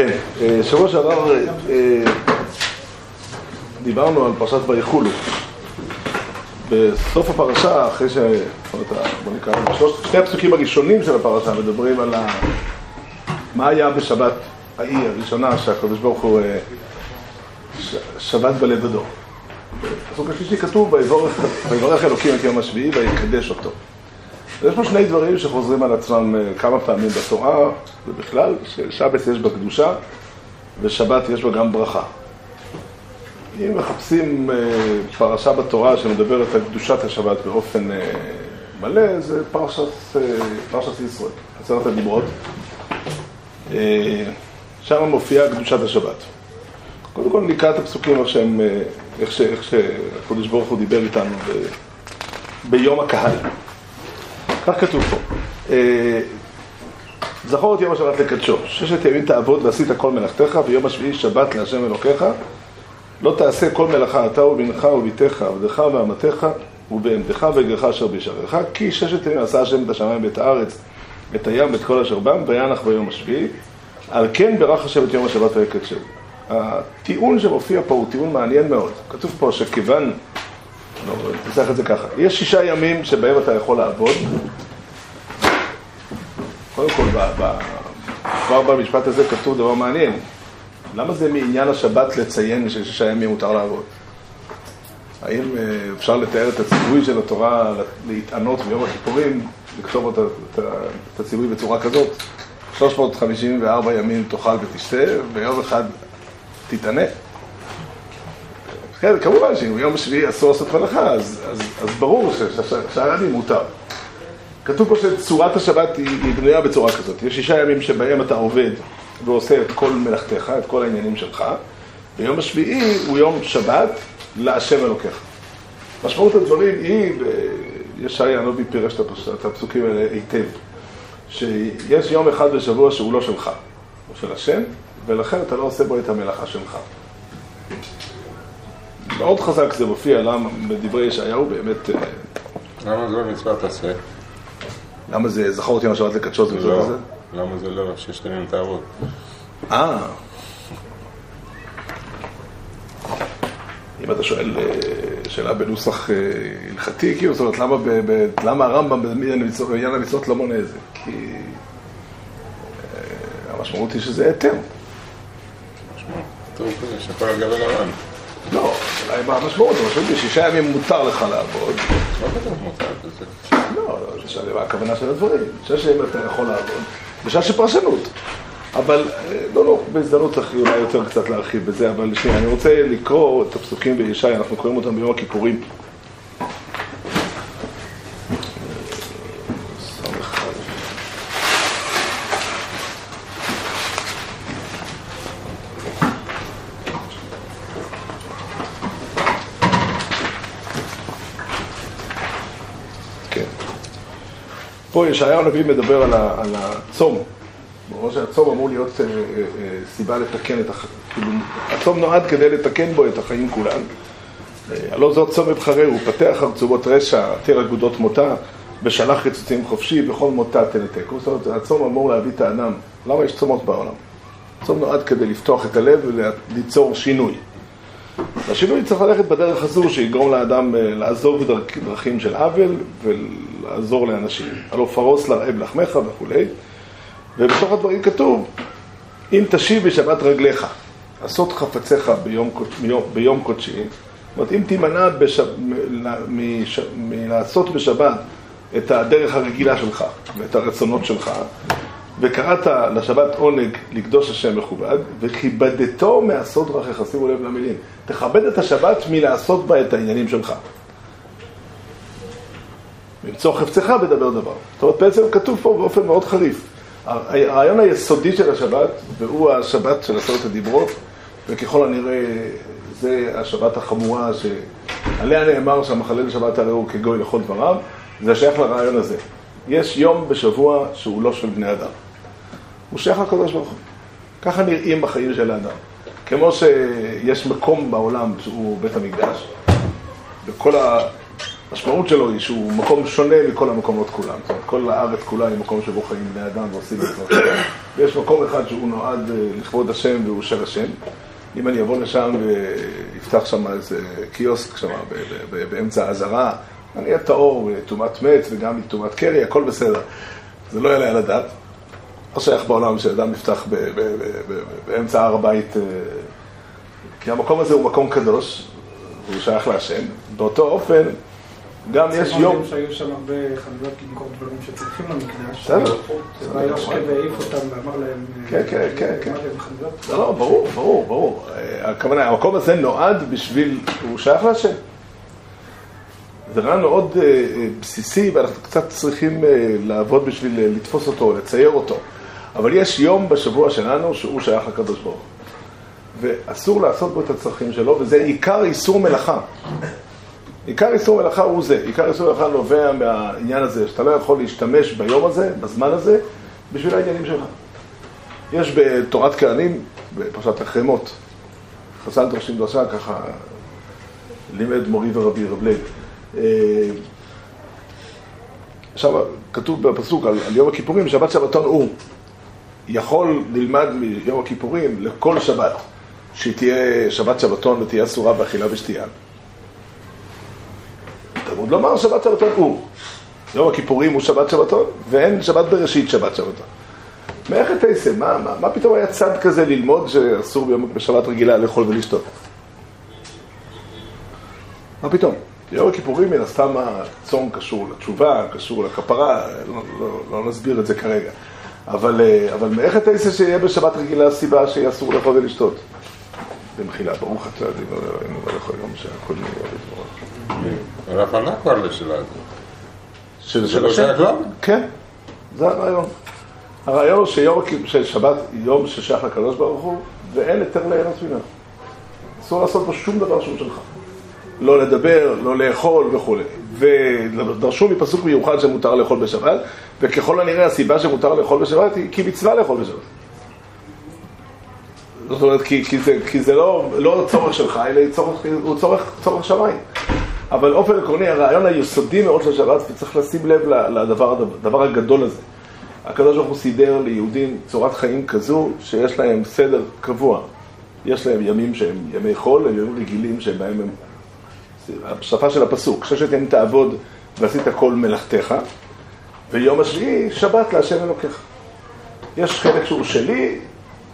כן, אה, שבוע שעבר אה, דיברנו על פרשת ויחולו. בסוף הפרשה, אחרי ש... בוא נקרא, שני הפסוקים הראשונים של הפרשה מדברים על. מה היה בשבת ההיא הראשונה שהקדוש ברוך הוא אה. שבת בלבדו. בפסוק השלישי כתוב, ויברך אלוקים את יום השביעי ויקדש אותו. יש פה שני דברים שחוזרים על עצמם כמה פעמים בתורה ובכלל, ששבת יש בה קדושה ושבת יש בה גם ברכה. אם מחפשים פרשה בתורה שמדברת על קדושת השבת באופן מלא, זה פרשת, פרשת ישראל, עשרת הדיברות. שם מופיעה קדושת השבת. קודם כל נקרא את הפסוקים איך שהם, איך שהקדוש ברוך הוא דיבר איתנו ב, ביום הקהל. כך כתוב פה. זכור את יום השבת לקדשו, ששת ימים תעבוד ועשית כל מלאכתך, ויום השביעי שבת להשם אלוקיך. לא תעשה כל מלאכה אתה ובנך וביתך, עבדך ואמתך, ובעמדך וגרך אשר בשעריך, כי ששת ימים עשה השם את השמיים ואת הארץ, את הים ואת כל אשר בם, וינח ביום השביעי. על כן ברך השם את יום השבת ויקדשו. הטיעון שמופיע פה הוא טיעון מעניין מאוד. כתוב פה שכיוון, לא, תצטרך את זה ככה, יש שישה ימים שבהם אתה יכול לעבוד. קודם כל, כבר במשפט הזה כתוב דבר מעניין. למה זה מעניין השבת לציין ששישה ימים מותר לעבוד? האם אפשר לתאר את הציווי של התורה להתענות ביום הכיפורים, לכתוב את הציווי בצורה כזאת? 354 ימים תאכל ותשתה, ויום אחד תתענה. כן, כמובן שאם יום השביעי אסור לעשות מלאכה, אז, אז, אז ברור ששאר הימים מותר. כתוב פה שצורת השבת היא, היא בנויה בצורה כזאת. יש שישה ימים שבהם אתה עובד ועושה את כל מלאכתך, את כל העניינים שלך, ויום השביעי הוא יום שבת להשם אלוקיך. משמעות הדברים היא, וישעיה הנביא פירש את הפסוקים האלה היטב, שיש יום אחד בשבוע שהוא לא שלך, הוא של השם, ולכן אתה לא עושה בו את המלאכה שלך. מאוד חזק זה מופיע, למה בדברי ישעיהו באמת... למה זה לא מצוות עשה? למה זה זכור אותי מהשבת לקדשו זה לא. וזה? למה זה לא ששת ימים תעבוד? אה. אם אתה שואל שאלה בנוסח הלכתי, כאילו, זאת אומרת, למה, ב, ב, למה הרמב"ם בעניין המצוות לא מונה את זה? כי המשמעות היא שזה היתר. טוב, כזה, שכל על גבי לבן. לא, אולי מה המשמעות? המשמעות היא שישה ימים מותר לך לעבוד. לא. לא, לא, זה הכוונה של הדברים. שש ימים אתה יכול לעבוד, בשעה של פרשנות. אבל, לא, לא, בהזדמנות צריך אולי יותר קצת להרחיב בזה, אבל שנייה, אני רוצה לקרוא את הפסוקים בישעיה, אנחנו קוראים אותם ביום הכיפורים. כן. פה ישעיהו הנביא מדבר על, ה, על הצום. ברור שהצום אמור להיות אה, אה, אה, סיבה לתקן את החיים, כאילו, הצום נועד כדי לתקן בו את החיים כולם. הלא זאת צום מבחרי, הוא פתח ארצובות רשע, עתיר אגודות מותה, ושלח רצוצים חופשי, בכל מותה תנתקו. זאת אומרת, הצום אמור להביא את האדם. למה יש צומות בעולם? הצום נועד כדי לפתוח את הלב וליצור שינוי. והשינוי צריך ללכת בדרך הזו שיגרום לאדם לעזוב דרכים של עוול ולעזור לאנשים. הלא פרוס לרעב לחמך וכולי. ובתוך הדברים כתוב, אם תשיב בשבת רגליך, עשות חפציך ביום, ביום, ביום קודשי, זאת אומרת, אם תימנע מש, מלעשות בשבת את הדרך הרגילה שלך ואת הרצונות שלך, וקראת לשבת עונג לקדוש השם מכובד, וכיבדתו מעשות דרכיך, שימו לב למילים, תכבד את השבת מלעשות בה את העניינים שלך. למצוא חפצך בדבר דבר. זאת אומרת, בעצם כתוב פה באופן מאוד חריף. הרעיון היסודי של השבת, והוא השבת של עשרת הדיברות, וככל הנראה זה השבת החמורה שעליה נאמר שהמחלל שבת הרי הוא כגוי לכל דבריו, זה שייך לרעיון הזה. יש יום בשבוע שהוא לא של בני אדם. הוא שייך לקדוש ברוך הוא. ככה נראים בחיים של האדם. כמו שיש מקום בעולם שהוא בית המקדש, וכל המשמעות שלו היא שהוא מקום שונה מכל המקומות כולם. זאת אומרת, כל הארץ כולה היא מקום שבו חיים בני אדם ועושים את זה. ויש מקום אחד שהוא נועד אה, לכבוד השם והוא של השם. אם אני אבוא לשם ויפתח שם איזה קיוסק שם באמצע האזהרה, אני אהיה טהור וטומאת מת וגם מטומאת קרי, הכל בסדר. זה לא יעלה על הדעת. לא שייך בעולם שאדם יפתח באמצע הר הבית, אה, כי המקום הזה הוא מקום קדוש, והוא שייך להשם. באותו אופן, גם יש יום... שהיו שם הרבה חנויות למכור דברים שצריכים למקדש. בסדר. ובא יושקה והעיף אותם ואמר להם... כן, כן, כן, כן. חנויות. לא, לא, ברור, ברור, ברור. אה, הכוונה, המקום הזה נועד בשביל, הוא שייך להשם. זה רעיון מאוד אה, אה, בסיסי, ואנחנו קצת צריכים לעבוד בשביל לתפוס אותו, לצייר אותו. אבל יש יום בשבוע שלנו שהוא שייך לקדוש ברוך הוא. ואסור לעשות בו את הצרכים שלו, וזה עיקר איסור מלאכה. עיקר איסור מלאכה הוא זה, עיקר איסור מלאכה נובע מהעניין הזה, שאתה לא יכול להשתמש ביום הזה, בזמן הזה, בשביל העניינים שלך. יש בתורת כהנים, בפרשת החרמות, חסל דרשים דרשה, ככה לימד מורי ורבי רב לב. אה, עכשיו כתוב בפסוק על, על יום הכיפורים, שבת שבתון הוא. יכול ללמד מיום הכיפורים לכל שבת, שהיא תהיה שבת שבתון ותהיה אסורה באכילה ושתייה. תלמוד לומר שבת שבתון הוא. יום הכיפורים הוא שבת שבתון, ואין שבת בראשית שבת שבתון. מאיך תעשה? מה, מה, מה פתאום היה צד כזה ללמוד שאסור ביום, בשבת רגילה לאכול ולשתות? מה פתאום? יום הכיפורים מן הסתם הצום קשור לתשובה, קשור לכפרה, לא, לא, לא נסביר את זה כרגע. אבל, אה, אבל מאיך תעשה שיהיה בשבת רגילה סיבה שיהיה אסור לאכול ולשתות? במחילה, ברוך אתה אדינו אלוהינו ולכל יום שהכל נהיה בדברו. הרב ענה כבר לשאלה הזאת. של לא לנו? כן, זה הרעיון. הרעיון הוא שיום ששבת יום ששייך לקדוש ברוך הוא, ואין היתר ליהנות ממנו. אסור לעשות בו שום דבר שהוא שלך. לא לדבר, לא לאכול וכולי. ודרשו מפסוק מיוחד שמותר לאכול בשבת, וככל הנראה הסיבה שמותר לאכול בשבת היא כי מצווה לאכול בשבת. זאת אומרת, כי, כי, זה, כי זה לא, לא צורך שלך, אלא צורך, הוא צורך, צורך שמיים. אבל באופן עקרוני, הרעיון היסודי מאוד של שבת, וצריך לשים לב לדבר לדבר הגדול הזה. הקדוש ברוך הוא סידר ליהודים צורת חיים כזו, שיש להם סדר קבוע. יש להם ימים שהם ימי חול, וימים רגילים שבהם הם... השפה של הפסוק, ששת ימים תעבוד ועשית כל מלאכתך, ויום השביעי שבת להשם אלוקיך. יש חלק שהוא שלי,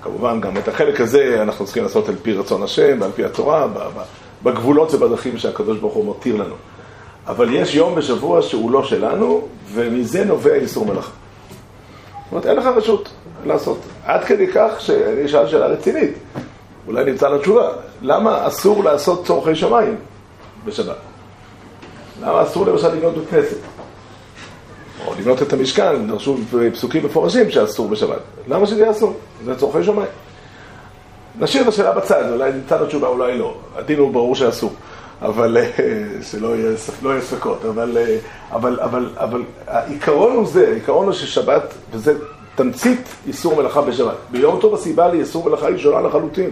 כמובן גם את החלק הזה אנחנו צריכים לעשות על פי רצון השם ועל פי התורה, בגבולות ובדרכים שהקדוש ברוך הוא מתיר לנו. אבל יש יום בשבוע שהוא לא שלנו, ומזה נובע איסור מלאכה. זאת אומרת, אין לך רשות לעשות. עד כדי כך שאני אשאל שאלה רצינית, אולי נמצא לה תשובה. למה אסור לעשות צורכי שמיים בשבת? למה אסור למשל לבנות בית כנסת? או לבנות את המשכן, דרשו פסוקים מפורשים שאסור בשבת. למה שזה יהיה אסור? זה צורכי שמיים. נשאיר את השאלה בצד, אולי נמצא לה תשובה, אולי לא. הדין הוא ברור שאסור. אבל אה, שלא יהיה, לא יהיה ספקות, אבל, אה, אבל, אבל, אבל העיקרון הוא זה, העיקרון הוא ששבת, וזה תמצית איסור מלאכה בשבת. ביום טוב הסיבה לאיסור מלאכה היא שונה לחלוטין.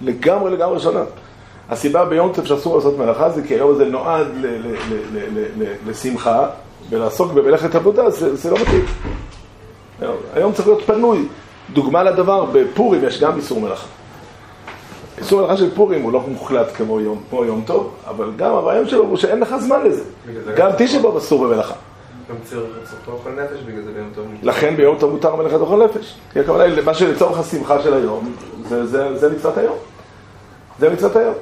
לגמרי לגמרי שונה. הסיבה ביום טוב שאסור לעשות מלאכה זה כי היום הזה נועד לשמחה, ולעסוק במלאכת עבודה זה, זה לא מתאים. היום, צריך להיות פנוי. דוגמה לדבר, בפורים יש גם איסור מלאכה. איסור מלאכה של פורים הוא לא מוחלט כמו יום, כמו יום טוב, אבל גם הרעיון שלו הוא שאין לך זמן לזה. גם באב אסור במלאכה. לכן ביום טוב מותר מלאכת אוכל נפש. כי הכוונה היא, מה שלצורך השמחה של היום, זה מצוות היום. זה מצוות היום.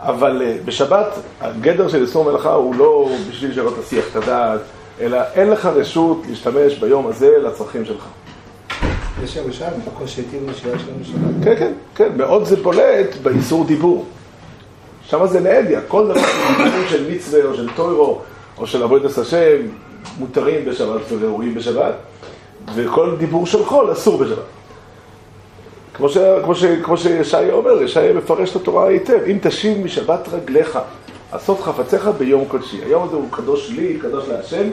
אבל אה, בשבת, הגדר של איסור מלאכה הוא לא בשביל שלא תסיח את הדעת, אלא אין לך רשות להשתמש ביום הזה לצרכים שלך. יש ירושלמי, כל שהתיר שיש לנו שבת. כן, כן, כן, מאוד זה בולט באיסור דיבור. שם זה לאדיה, כל דבר של מצווה או של טוירו או של עבודת השם מותרים בשבת וראויים בשבת, וכל דיבור של חול אסור בשבת. כמו, ש, כמו, ש, כמו שישעיה אומר, ישעיה מפרש את התורה היטב, אם תשיב משבת רגליך, עשות חפציך ביום קודשי. היום הזה הוא קדוש לי, קדוש להשם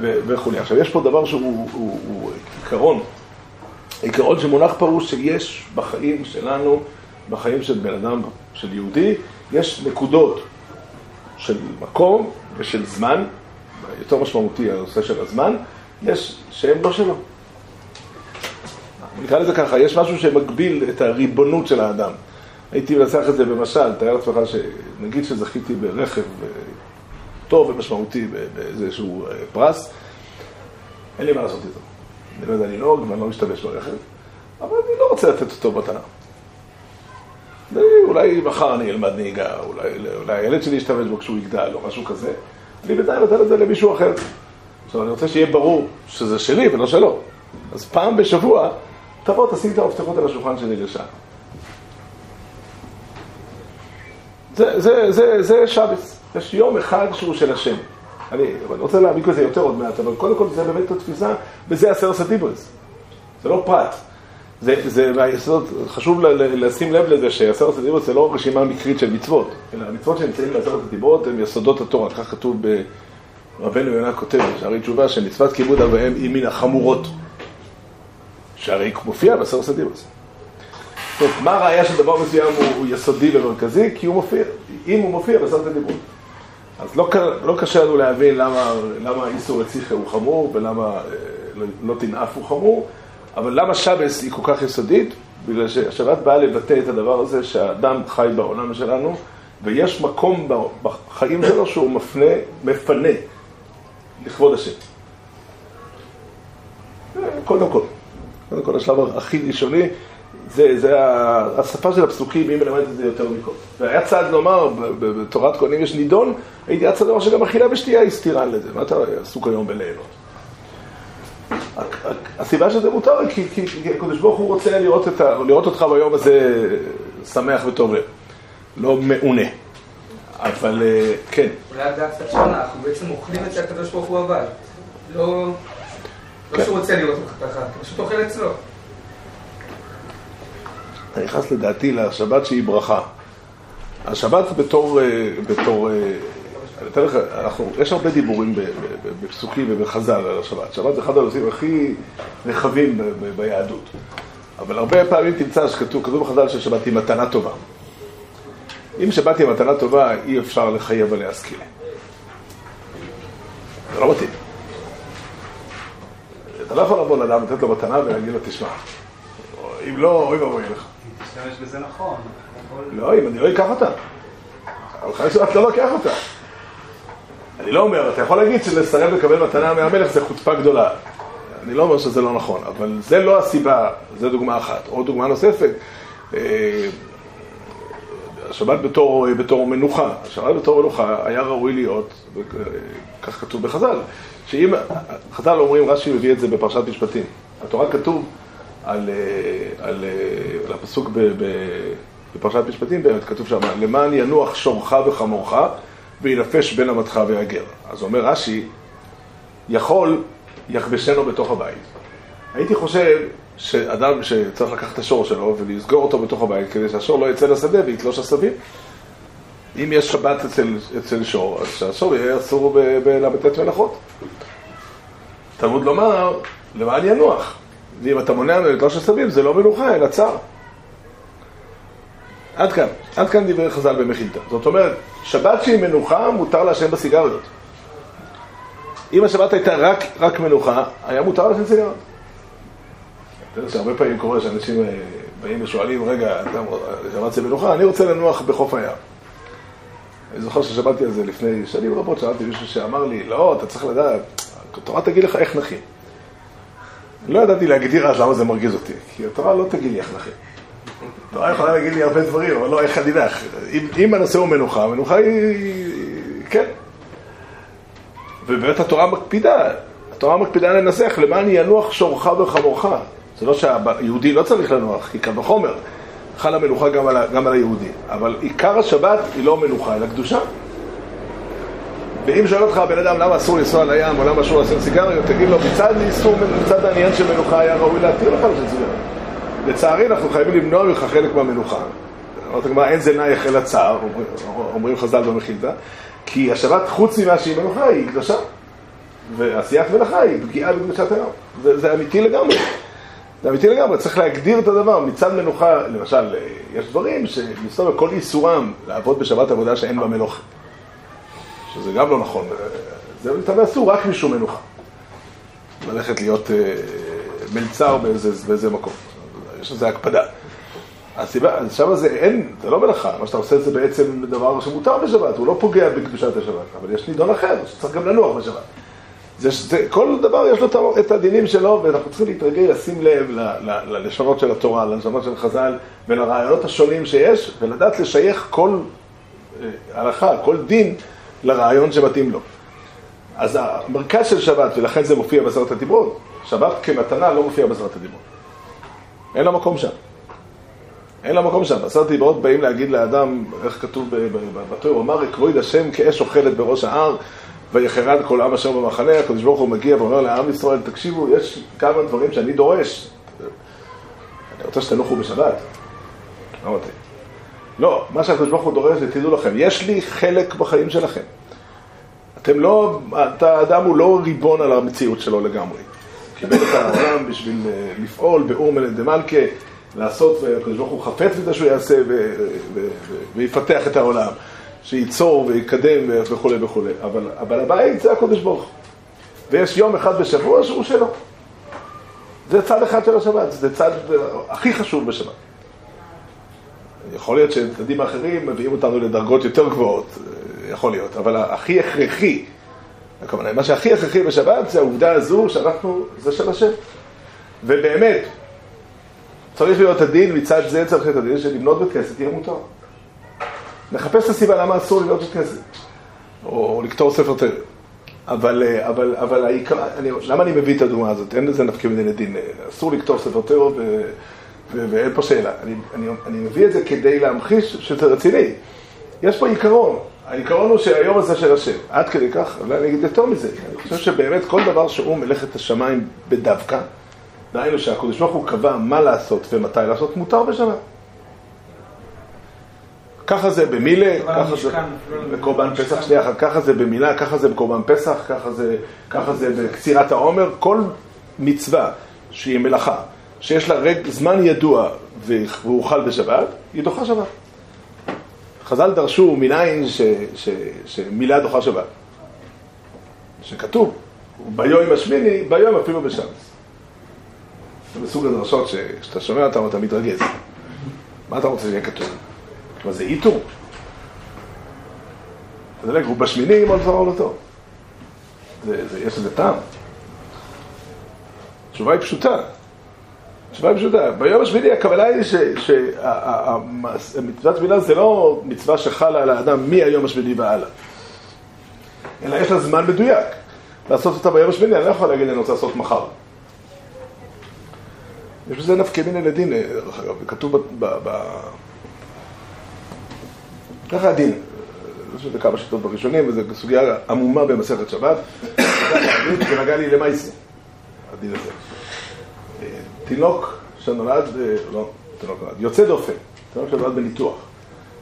וכולי. עכשיו, יש פה דבר שהוא הוא, הוא, הוא עיקרון. עיקרון שמונח פה הוא שיש בחיים שלנו, בחיים של בן אדם, של יהודי, יש נקודות של מקום ושל זמן, יותר משמעותי הנושא של הזמן, יש שהם לא שלו. נקרא לזה ככה, יש משהו שמגביל את הריבונות של האדם. הייתי מנסח את זה במשל, תאר לעצמך שנגיד שזכיתי ברכב אה, טוב ומשמעותי באיזשהו אה, פרס, אין לי מה לעשות איתו. אני לא יודע לנהוג ואני לא משתמש ברכב, אבל אני לא רוצה לתת אותו מתנה. אולי מחר אני אלמד נהיגה, אולי, אולי הילד שלי ישתמש בו כשהוא יגדל או משהו כזה, אני בינתיים נותן את זה למישהו אחר. עכשיו אני רוצה שיהיה ברור שזה שלי ולא שלו. אז פעם בשבוע, תבוא, תשים את המפתחות על השולחן שלי לשעה. זה, זה, זה, זה שבס. יש יום אחד שהוא של השם. אני, רוצה להעמיק בזה יותר עוד מעט, אבל קודם כל זה באמת התפיסה, וזה הסרס הדיברס. זה לא פרט. זה, זה מהיסוד, חשוב לשים לב לזה שהסרס הדיברס זה לא רשימה מקרית של מצוות, אלא המצוות שנמצאים בעשרת הדיברות הן יסודות התורה, כך כתוב ברבנו יונה כותב, שערי תשובה, שמצוות כיבוד אב ואם היא מן החמורות, שהרי מופיע בסרס הדיברס. זאת אומרת, מה הראייה שדבר מסוים הוא, הוא יסודי ומרכזי? כי הוא מופיע, אם הוא מופיע בעשרת הדיברות. אז לא, לא קשה לנו להבין למה, למה איסור רציחה הוא חמור ולמה אה, לא, לא תנאף הוא חמור, אבל למה שבס היא כל כך יסודית? בגלל שהשבת באה לבטא את הדבר הזה שהאדם חי בעולם שלנו ויש מקום בחיים שלו שהוא מפנה, מפנה לכבוד השם. אה, קודם כל, קודם כל השלב הכי ראשוני זה, זה השפה של הפסוקים, מי מלמד את זה יותר מכל. והיה צעד לומר, בתורת כהנים יש נידון, הייתי צעד לומר שגם אכילה ושתייה היא סתירה לזה. מה אתה עסוק היום בליהנות? הסיבה שזה מותר כי, כי, כי הקדוש ברוך הוא רוצה לראות, את ה, לראות אותך ביום הזה שמח וטוב לא מעונה. אבל אה, כן. אולי קצת שונה, אנחנו בעצם אוכלים את שהקדוש ברוך הוא עבד. לא, לא אתה נכנס לדעתי לשבת שהיא ברכה. השבת בתור, אה, בתור, אה, לך, אנחנו, יש הרבה דיבורים בפסוקים ובחז"ל על השבת. שבת זה אחד הנושאים הכי רחבים ביהדות. אבל הרבה פעמים תמצא שכתוב, כתוב בחז"ל ששבת היא מתנה טובה. אם שבת היא מתנה טובה, אי אפשר לחייב עליה סקילה. זה לא מתאים. אתה לא יכול לבוא לאדם, לתת לו מתנה ולהגיד לו, תשמע, אם לא, אוי ואבוי לך. להשתמש בזה נכון. לא, אם אני לא אקח אותה. אבל חייב שאת לא לוקח אותה. אני לא אומר, אתה יכול להגיד שלסרב לקבל מתנה מהמלך זה חוצפה גדולה. אני לא אומר שזה לא נכון, אבל זה לא הסיבה, זו דוגמה אחת. או דוגמה נוספת, אה, השבת בתור, בתור מנוחה, השבת בתור מנוחה היה ראוי להיות, כך כתוב בחז"ל, שאם, חז"ל אומרים, רש"י מביא את זה בפרשת משפטים, התורה כתוב על, אה, על, אה, על הפסוק בפרשת משפטים באמת, כתוב שם, למען ינוח שורך וחמורך וינפש בין אמתך והגר. אז אומר רש"י, יכול יכבשנו בתוך הבית. הייתי חושב שאדם שצריך לקחת את השור שלו ולסגור אותו בתוך הבית כדי שהשור לא יצא לשדה ויתלוש עשבים. אם יש שבת אצל, אצל שור, אז שהשור יהיה אסור בל"ט מלאכות. תלמוד לומר, למען ינוח. ואם אתה מונע ממנו לתלוש עשבים, זה לא מנוחה, אלא צער. עד כאן, עד כאן דברי חז"ל במחילתא. זאת אומרת, שבת שהיא מנוחה, מותר לעשן בסיגריות. אם השבת הייתה רק, רק מנוחה, היה מותר לעשן סיגריות. אתה יודע שהרבה פעמים קורה שאנשים אה, באים ושואלים, רגע, שבת זה מנוחה, אני רוצה לנוח בחוף הים. אני זוכר ששמעתי על זה לפני שנים רבות, שאלתי מישהו שאמר לי, לא, אתה צריך לדעת, התורה תגיד לך איך נחים. לא ידעתי להגדיר אז למה זה מרגיז אותי, כי התורה לא תגיד לי איך נכין. התורה יכולה להגיד לי הרבה דברים, אבל לא איך אני נח. אם, אם הנושא הוא מנוחה, מנוחה היא... כן. ובאמת התורה מקפידה, התורה מקפידה לנסח למען ינוח שורך וחמורך. זה לא שהיהודי לא צריך לנוח, כי כאן וחומר. חלה מנוחה גם על, גם על היהודי. אבל עיקר השבת היא לא מנוחה, אלא קדושה. ואם שואל אותך הבן אדם למה אסור לנסוע לים או למה אסור לעשות סיגריות, תגיד לו, מצד איסור, מצד העניין של מנוחה היה ראוי להתיר לך לעשות סיגריות. לצערי אנחנו חייבים למנוע ממך חלק מהמנוחה. אמרת הגמרא, אין זה נאייך אלא צער, אומרים חז"ל במחילתא, כי השבת חוץ ממה שהיא מנוחה היא קדושה. ועשיית מלאכה היא פגיעה בקדושת היום. זה, זה אמיתי לגמרי. זה אמיתי לגמרי, צריך להגדיר את הדבר. מצד מנוחה, למשל, יש דברים שמסתובב כל איסורם לעבוד בשבת עבודה שאין בה מלוכה. שזה גם לא נכון. זה מתאמן אסור רק משום מנוחה. ללכת להיות אה, מלצר באיזה, באיזה מקום. יש לזה הקפדה. הסיבה, שם זה אין, זה לא מלאכה, מה שאתה עושה זה בעצם דבר שמותר בשבת, הוא לא פוגע בקדושת השבת, אבל יש נידון אחר, שצריך גם לנוח בשבת. זה, זה, כל דבר יש לו את- הדינים שלו, ואנחנו צריכים להתרגל, לשים לב ללשונות של התורה, ללשונות של חז"ל, ולרעיונות השונים שיש, ולדעת לשייך כל אה, הלכה, כל דין, לרעיון שמתאים לו. אז המרכז של שבת, ולכן זה מופיע בעשרת הדיברות, שבת כמתנה לא מופיע בעשרת הדיברות. אין לה מקום שם. אין לה מקום שם. בעשרת הדיברות באים להגיד לאדם, איך כתוב ב- ב- ב- בתורה, הוא אמר, כבוד השם כאש אוכלת בראש ההר, ויחרד כל עם אשר במחנה, הקדוש ברוך הוא מגיע ואומר לעם ישראל, תקשיבו, יש כמה דברים שאני דורש. אני רוצה שתנוחו בשבת. לא אמרתי. לא, מה שהקדוש ברוך הוא דורש, זה תדעו לכם, יש לי חלק בחיים שלכם. אתם לא, אתה, האדם הוא לא ריבון על המציאות שלו לגמרי. קיבל את העולם בשביל אה, לפעול באור מלד דמלכה, לעשות, והקדוש ברוך הוא חפץ בזה שהוא יעשה ויפתח את העולם, שייצור ויקדם וכולי וכולי. אבל, אבל הבית זה הקדוש ברוך הוא. ויש יום אחד בשבוע שהוא שלו. זה צד אחד של השבת, זה צד הכי חשוב בשבת. יכול להיות שצדדים האחרים מביאים אותנו לדרגות יותר גבוהות, יכול להיות, אבל הכי הכרחי, הכוונה, מה שהכי הכרחי בשבת זה העובדה הזו שאנחנו, זה של השם. ובאמת, צריך להיות הדין, מצד זה צריך להיות הדין של לבנות בית כנסת יהיה מותר. נחפש את הסיבה למה אסור לבנות בית כנסת, או לכתוב ספר תרם. אבל, אה, אבל, אבל העיקר, אני, למה אני מביא את הדוגמה הזאת? אין לזה נפקא מיני לדין. אה, אסור לכתוב ספר תרם ו, ו, ואין פה שאלה. אני, אני, אני מביא את זה כדי להמחיש שזה רציני. יש פה עיקרון. העיקרון הוא שהיום הזה של השם. עד כדי כך, אולי אני אגיד יותר מזה. אני חושב שבאמת כל דבר שהוא מלאכת השמיים בדווקא, דהיינו שהקדוש ברוך הוא קבע מה לעשות ומתי לעשות, מותר בשבת. ככה זה במילה, ככה זה לא בקורבן. פסח, שנייה אחת, ככה זה במילה, ככה זה בקורבן פסח, ככה זה, ככה זה בקצירת העומר, כל מצווה שהיא מלאכה, שיש לה רג, זמן ידוע והוא חל בשבת, היא דוחה שבת. חז"ל דרשו מניין ש, ש, שמילה דוחה שבת. שכתוב, ביום השמיני, ביום אפילו בשבת. זה מסוג הדרשות שכשאתה שומע אותם אתה מתרגז. מה אתה רוצה שיהיה כתוב? מה זה איתור? יודע, הוא בשמיני ימול זרוע לא טוב. זה, יש לזה טעם. התשובה היא פשוטה. התשובה היא פשוטה. ביום השמיני הכוונה היא שמצוות מילה זה לא מצווה שחלה על האדם מהיום השמיני והלאה. אלא יש לה זמן מדויק. לעשות אותה ביום השמיני, אני לא יכול להגיד אני רוצה לעשות מחר. יש בזה נפקא מיני לדין, דרך אגב, כתוב ככה הדין. יש לזה כמה שיטות בראשונים, וזו סוגיה עמומה במסכת שבת. זה נגע לי למעשה, הדין הזה. אה, תינוק שנולד, אה, לא, תינוק נולד, יוצא דופן, תינוק שנולד בניתוח.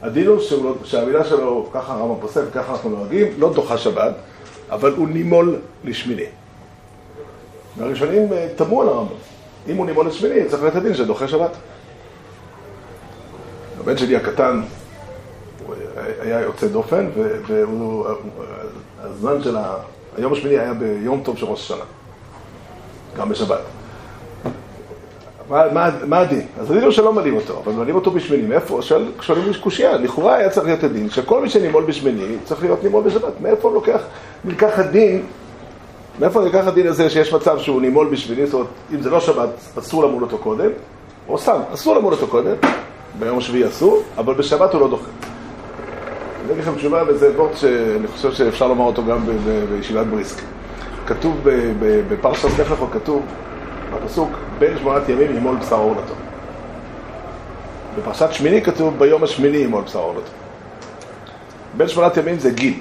הדין הוא לא- שהמילה שלו, ככה הרמב"ם פוסק, ככה אנחנו נוהגים, לא דוחה שבת, אבל הוא נימול לשמיני. והראשונים אה, תמו על הרמב"ם. אם הוא נימול לשמיני, צריך להיות הדין שדוחה שבת. הבן שלי הקטן, היה יוצא דופן, ו- והוא, הזמן של ה... היום השמיני היה ביום טוב של ראש השנה, גם בשבת. מה, הדין? אז הדין הוא שלא מלאים אותו, אבל מלאים אותו בשמיני. מאיפה? שואל- שואלים לי קושייה, לכאורה היה צריך להיות הדין שכל מי שנימול בשמיני צריך להיות נימול בשבת. מאיפה לוקח, נלקח הדין, מאיפה נלקח הדין הזה שיש מצב שהוא נימול בשמיני, זאת אומרת, אם זה לא שבת, אסור למול אותו קודם, או סתם, אסור למול אותו קודם, ביום השביעי אסור, אבל בשבת הוא לא דוחה. אני אגיד לכם תשובה, וזה וורט שאני חושב שאפשר לומר אותו גם בישיבת בריסק. כתוב בפרשת לך לך, כתוב בפסוק, בין שמונת ימים ימול בשר עורלתו. בפרשת שמיני כתוב, ביום השמיני ימול בשר עורלתו. בין שמונת ימים זה גיל.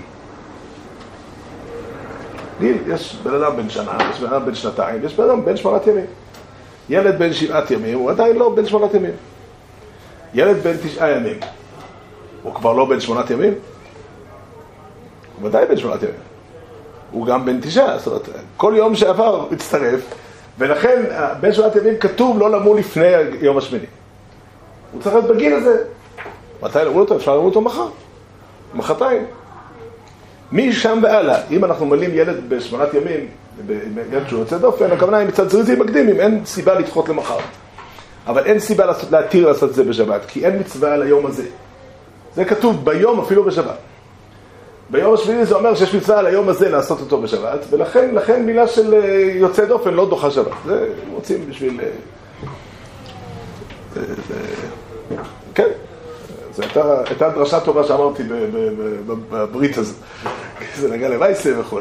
גיל, יש בן אדם בן שנה, יש בן אדם בן שנתיים, יש בן אדם בן שמונת ימים. ילד בן שבעת ימים, הוא עדיין לא בן שמונת ימים. ילד בן תשעה ימים, הוא כבר לא בן שמונת ימים? הוא ודאי בן שמונת ימים. הוא גם בן תשעה, זאת אומרת, כל יום שעבר מצטרף, ולכן בן שמונת ימים כתוב לא למול לפני יום השמיני. הוא צריך להיות בגיל הזה. מתי למול אותו? אפשר למול אותו מחר, מחרתיים. משם והלאה, אם אנחנו מלאים ילד בשמונת ימים, ילד שהוא יוצא דופן, הכוונה היא מצד זריזים מקדימים, אין סיבה לדחות למחר. אבל אין סיבה להתיר לעשות את זה בשבת, כי אין מצווה על היום הזה. זה כתוב ביום אפילו בשבת. ביום השביעי זה אומר שיש מצווה על היום הזה לעשות אותו בשבת, ולכן לכן מילה של אה, יוצא דופן לא דוחה שבת. זה רוצים בשביל... אה, זה, זה, כן, זו הייתה, דרשה טובה שאמרתי בברית הזאת, זה נגע למייסה וכו'.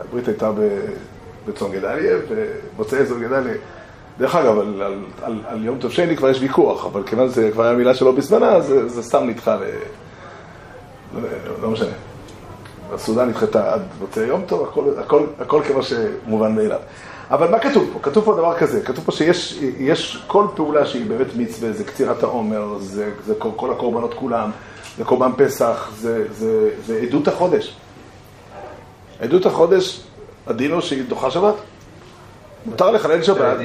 הברית הייתה ב- בצאן גדליה, במוצאי צאן גדליה. דרך אגב, על, על, על, על יום טוב שני כבר יש ויכוח, אבל כיוון שזה כבר היה מילה שלא בזמנה, זה, זה סתם נדחה ל... לא, לא משנה. הסעודה נדחתה עד מוצאי יום טוב, הכל, הכל, הכל כמו שמובן מאליו. אבל מה כתוב פה? כתוב פה דבר כזה, כתוב פה שיש יש כל פעולה שהיא באמת מצווה, זה קצירת העומר, זה, זה כל, כל הקורבנות כולם, זה קורבן פסח, זה, זה, זה עדות החודש. עדות החודש, הדין הוא שהיא דוחה שבת. מותר לחלל שבת.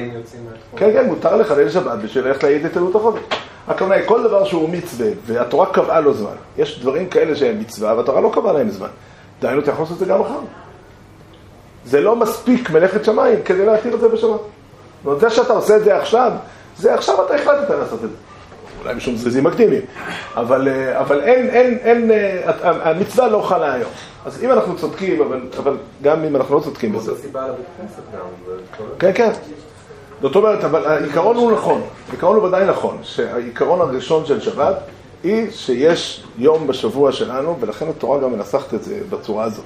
כן, כן, מותר לחלל שבת בשביל ללכת להעיד את עדות החודש. הכוונה היא, כל דבר שהוא מצווה, והתורה קבעה לו זמן. יש דברים כאלה שהם מצווה, והתורה לא קבעה להם זמן. דהיינו, אתה יכול לעשות את זה גם מחר. זה לא מספיק מלאכת שמיים כדי להתיר את זה בשבת. זאת אומרת, זה שאתה עושה את זה עכשיו, זה עכשיו אתה החלטת לעשות את זה. אולי משום זריזים מקדימים, אבל, אה, אבל אין, אין, אין, אה, המצווה לא חלה היום. אז אם אנחנו צודקים, אבל, אבל גם אם אנחנו לא צודקים בזה, כן, כן. זאת אומרת, אבל העיקרון הוא נכון, העיקרון הוא ודאי נכון, שהעיקרון הראשון של שבת היא שיש יום בשבוע שלנו, ולכן התורה גם מנסחת את זה בצורה הזאת.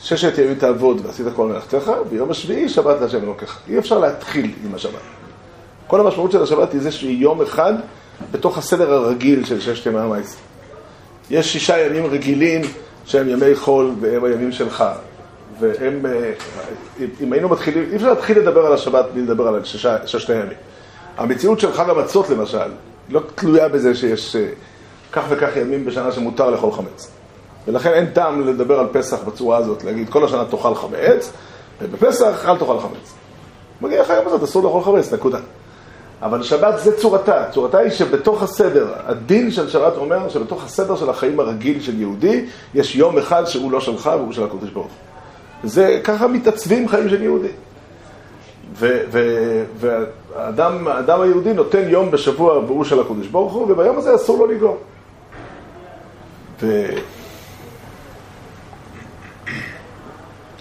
ששת ימים תעבוד ועשית כל מלאכתך, ויום השביעי שבת להשם אלוקיך. אי אפשר להתחיל עם השבת. כל המשמעות של השבת היא זה שהיא יום אחד בתוך הסדר הרגיל של ששת ימי המעשה. יש שישה ימים רגילים שהם ימי חול והם הימים שלך. והם, אה, אם היינו מתחילים, אי אפשר להתחיל לדבר על השבת בלי לדבר על שישה, ששת הימים. המציאות של חג המצות למשל, לא תלויה בזה שיש אה, כך וכך ימים בשנה שמותר לאכול חמץ. ולכן אין טעם לדבר על פסח בצורה הזאת, להגיד כל השנה תאכל חמץ, ובפסח אל תאכל חמץ. מגיע היום הזאת, אסור לאכול חמץ, נקודה. אבל שבת זה צורתה, צורתה היא שבתוך הסדר, הדין של שבת אומר שבתוך הסדר של החיים הרגיל של יהודי, יש יום אחד שהוא לא שלך והוא של הקדוש ברוך. זה ככה מתעצבים חיים של יהודי. והאדם האדם היהודי נותן יום בשבוע והוא של הקדוש ברוך הוא, וביום הזה אסור לו לגרום. ו...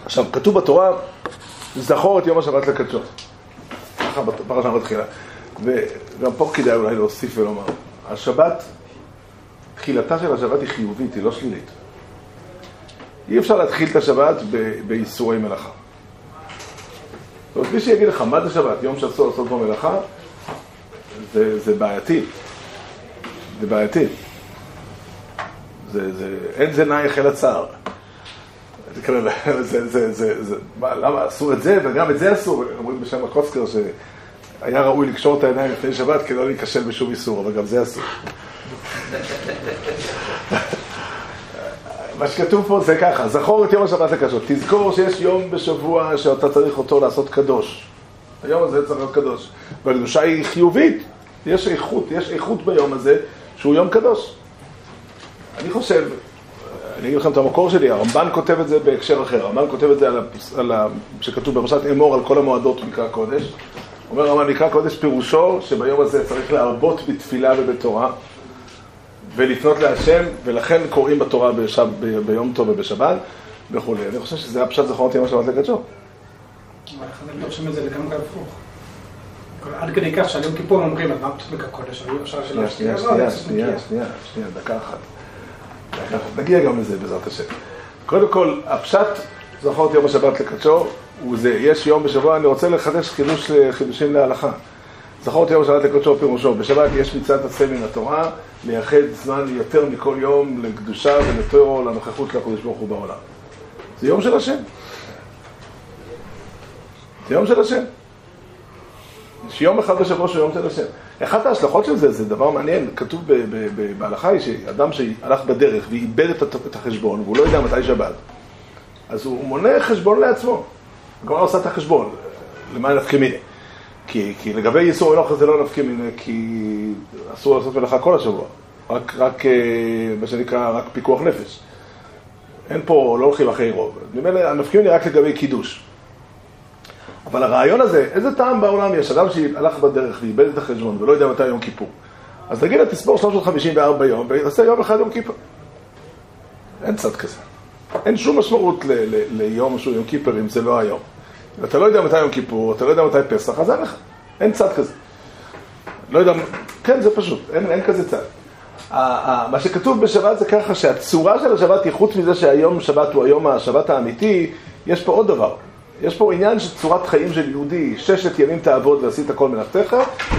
עכשיו, כתוב בתורה, זכור את יום השבת לקדשו. ככה בפרשה מתחילה. וגם פה כדאי אולי להוסיף ולומר, השבת, תחילתה של השבת היא חיובית, היא לא שלילית. אי אפשר להתחיל את השבת באיסורי מלאכה. זאת אומרת, מי שיגיד לך, מה זה שבת? יום שאסור לעשות בו מלאכה, זה, זה בעייתי. זה בעייתי. זה, זה, אין זה נאי יחל הצער. זה, זה, זה, זה, זה, מה, למה אסור את זה וגם את זה אסור? אומרים בשם הקוצקר שהיה ראוי לקשור את העיניים לפני שבת כדי לא להיכשל בשום איסור, אבל גם זה אסור. מה שכתוב פה זה ככה, זכור את יום השבת לקדוש. תזכור שיש יום בשבוע שאתה צריך אותו לעשות קדוש. היום הזה צריך להיות קדוש. והקדושה היא חיובית, יש איכות, יש איכות ביום הזה שהוא יום קדוש. אני חושב, אני אגיד לכם את המקור שלי, הרמב"ן כותב את זה בהקשר אחר, הרמב"ן כותב את זה על, הפס, על ה... שכתוב בפרשת אמור על כל המועדות מקרא קודש. אומר הרמב"ן, מקרא קודש פירושו שביום הזה צריך להרבות בתפילה ובתורה ולפנות להשם, ולכן קוראים בתורה בשב, ב, ביום טוב ובשבת וכולי. אני חושב שזה הפשט זכרונות יום השבת לקדשו. אבל אתם דורשים את זה לגמרי הפוך? עד כדי כך שעל יום כיפור אומרים, אז מה פשוט בקע קודש, אבל אפשר שלא שנייה, לא, שנייה, שנייה, מגיע. שנייה, שנייה, דקה אחת. נגיע גם לזה בעזרת השם. קודם כל, הפשט זכור את יום השבת לקדשו, זה, יש יום בשבוע, אני רוצה לחדש חידוש, חידושים להלכה. זכור את יום השבת לקדשו פירושו, בשבת יש מצוות עשה מן התורה, לייחד זמן יותר מכל יום לקדושה ולטרו, לנוכחות של הקדוש ברוך הוא בעולם. זה יום של השם. זה יום של השם. יש יום אחד בשבוע שהוא יום של השם. אחת ההשלכות של זה, זה דבר מעניין, כתוב בהלכה היא שאדם שהלך בדרך ואיבד את החשבון והוא לא יודע מתי שבת, אז הוא מונה חשבון לעצמו. הגמרא עושה את החשבון, למה נפקא מיני. כי, כי לגבי איסור מלאכה זה לא נפקא מיני, כי אסור לעשות מלאכה כל השבוע. רק, רק אה, מה שנקרא, רק פיקוח נפש. אין פה, לא הולכים אחרי רוב. ממילא המפקיעים לי רק לגבי קידוש. אבל הרעיון הזה, איזה טעם בעולם יש? אדם שהלך בדרך ואיבד את החשבון ולא יודע מתי יום כיפור. אז תגיד לה, תספור 354 יום ותעשה יום אחד יום כיפור. אין צד כזה. אין שום משמעות ל- ל- ליום שהוא יום כיפר אם זה לא היום. אם אתה לא יודע מתי יום כיפור, אתה לא יודע מתי פסח, אז אין לך. אין צד כזה. לא יודע, כן, זה פשוט, אין, אין כזה צד. מה שכתוב בשבת זה ככה שהצורה של השבת היא חוץ מזה שהיום שבת הוא היום השבת האמיתי, יש פה עוד דבר. יש פה עניין של צורת חיים של יהודי, ששת ימים תעבוד ועשית כל מלאכתך,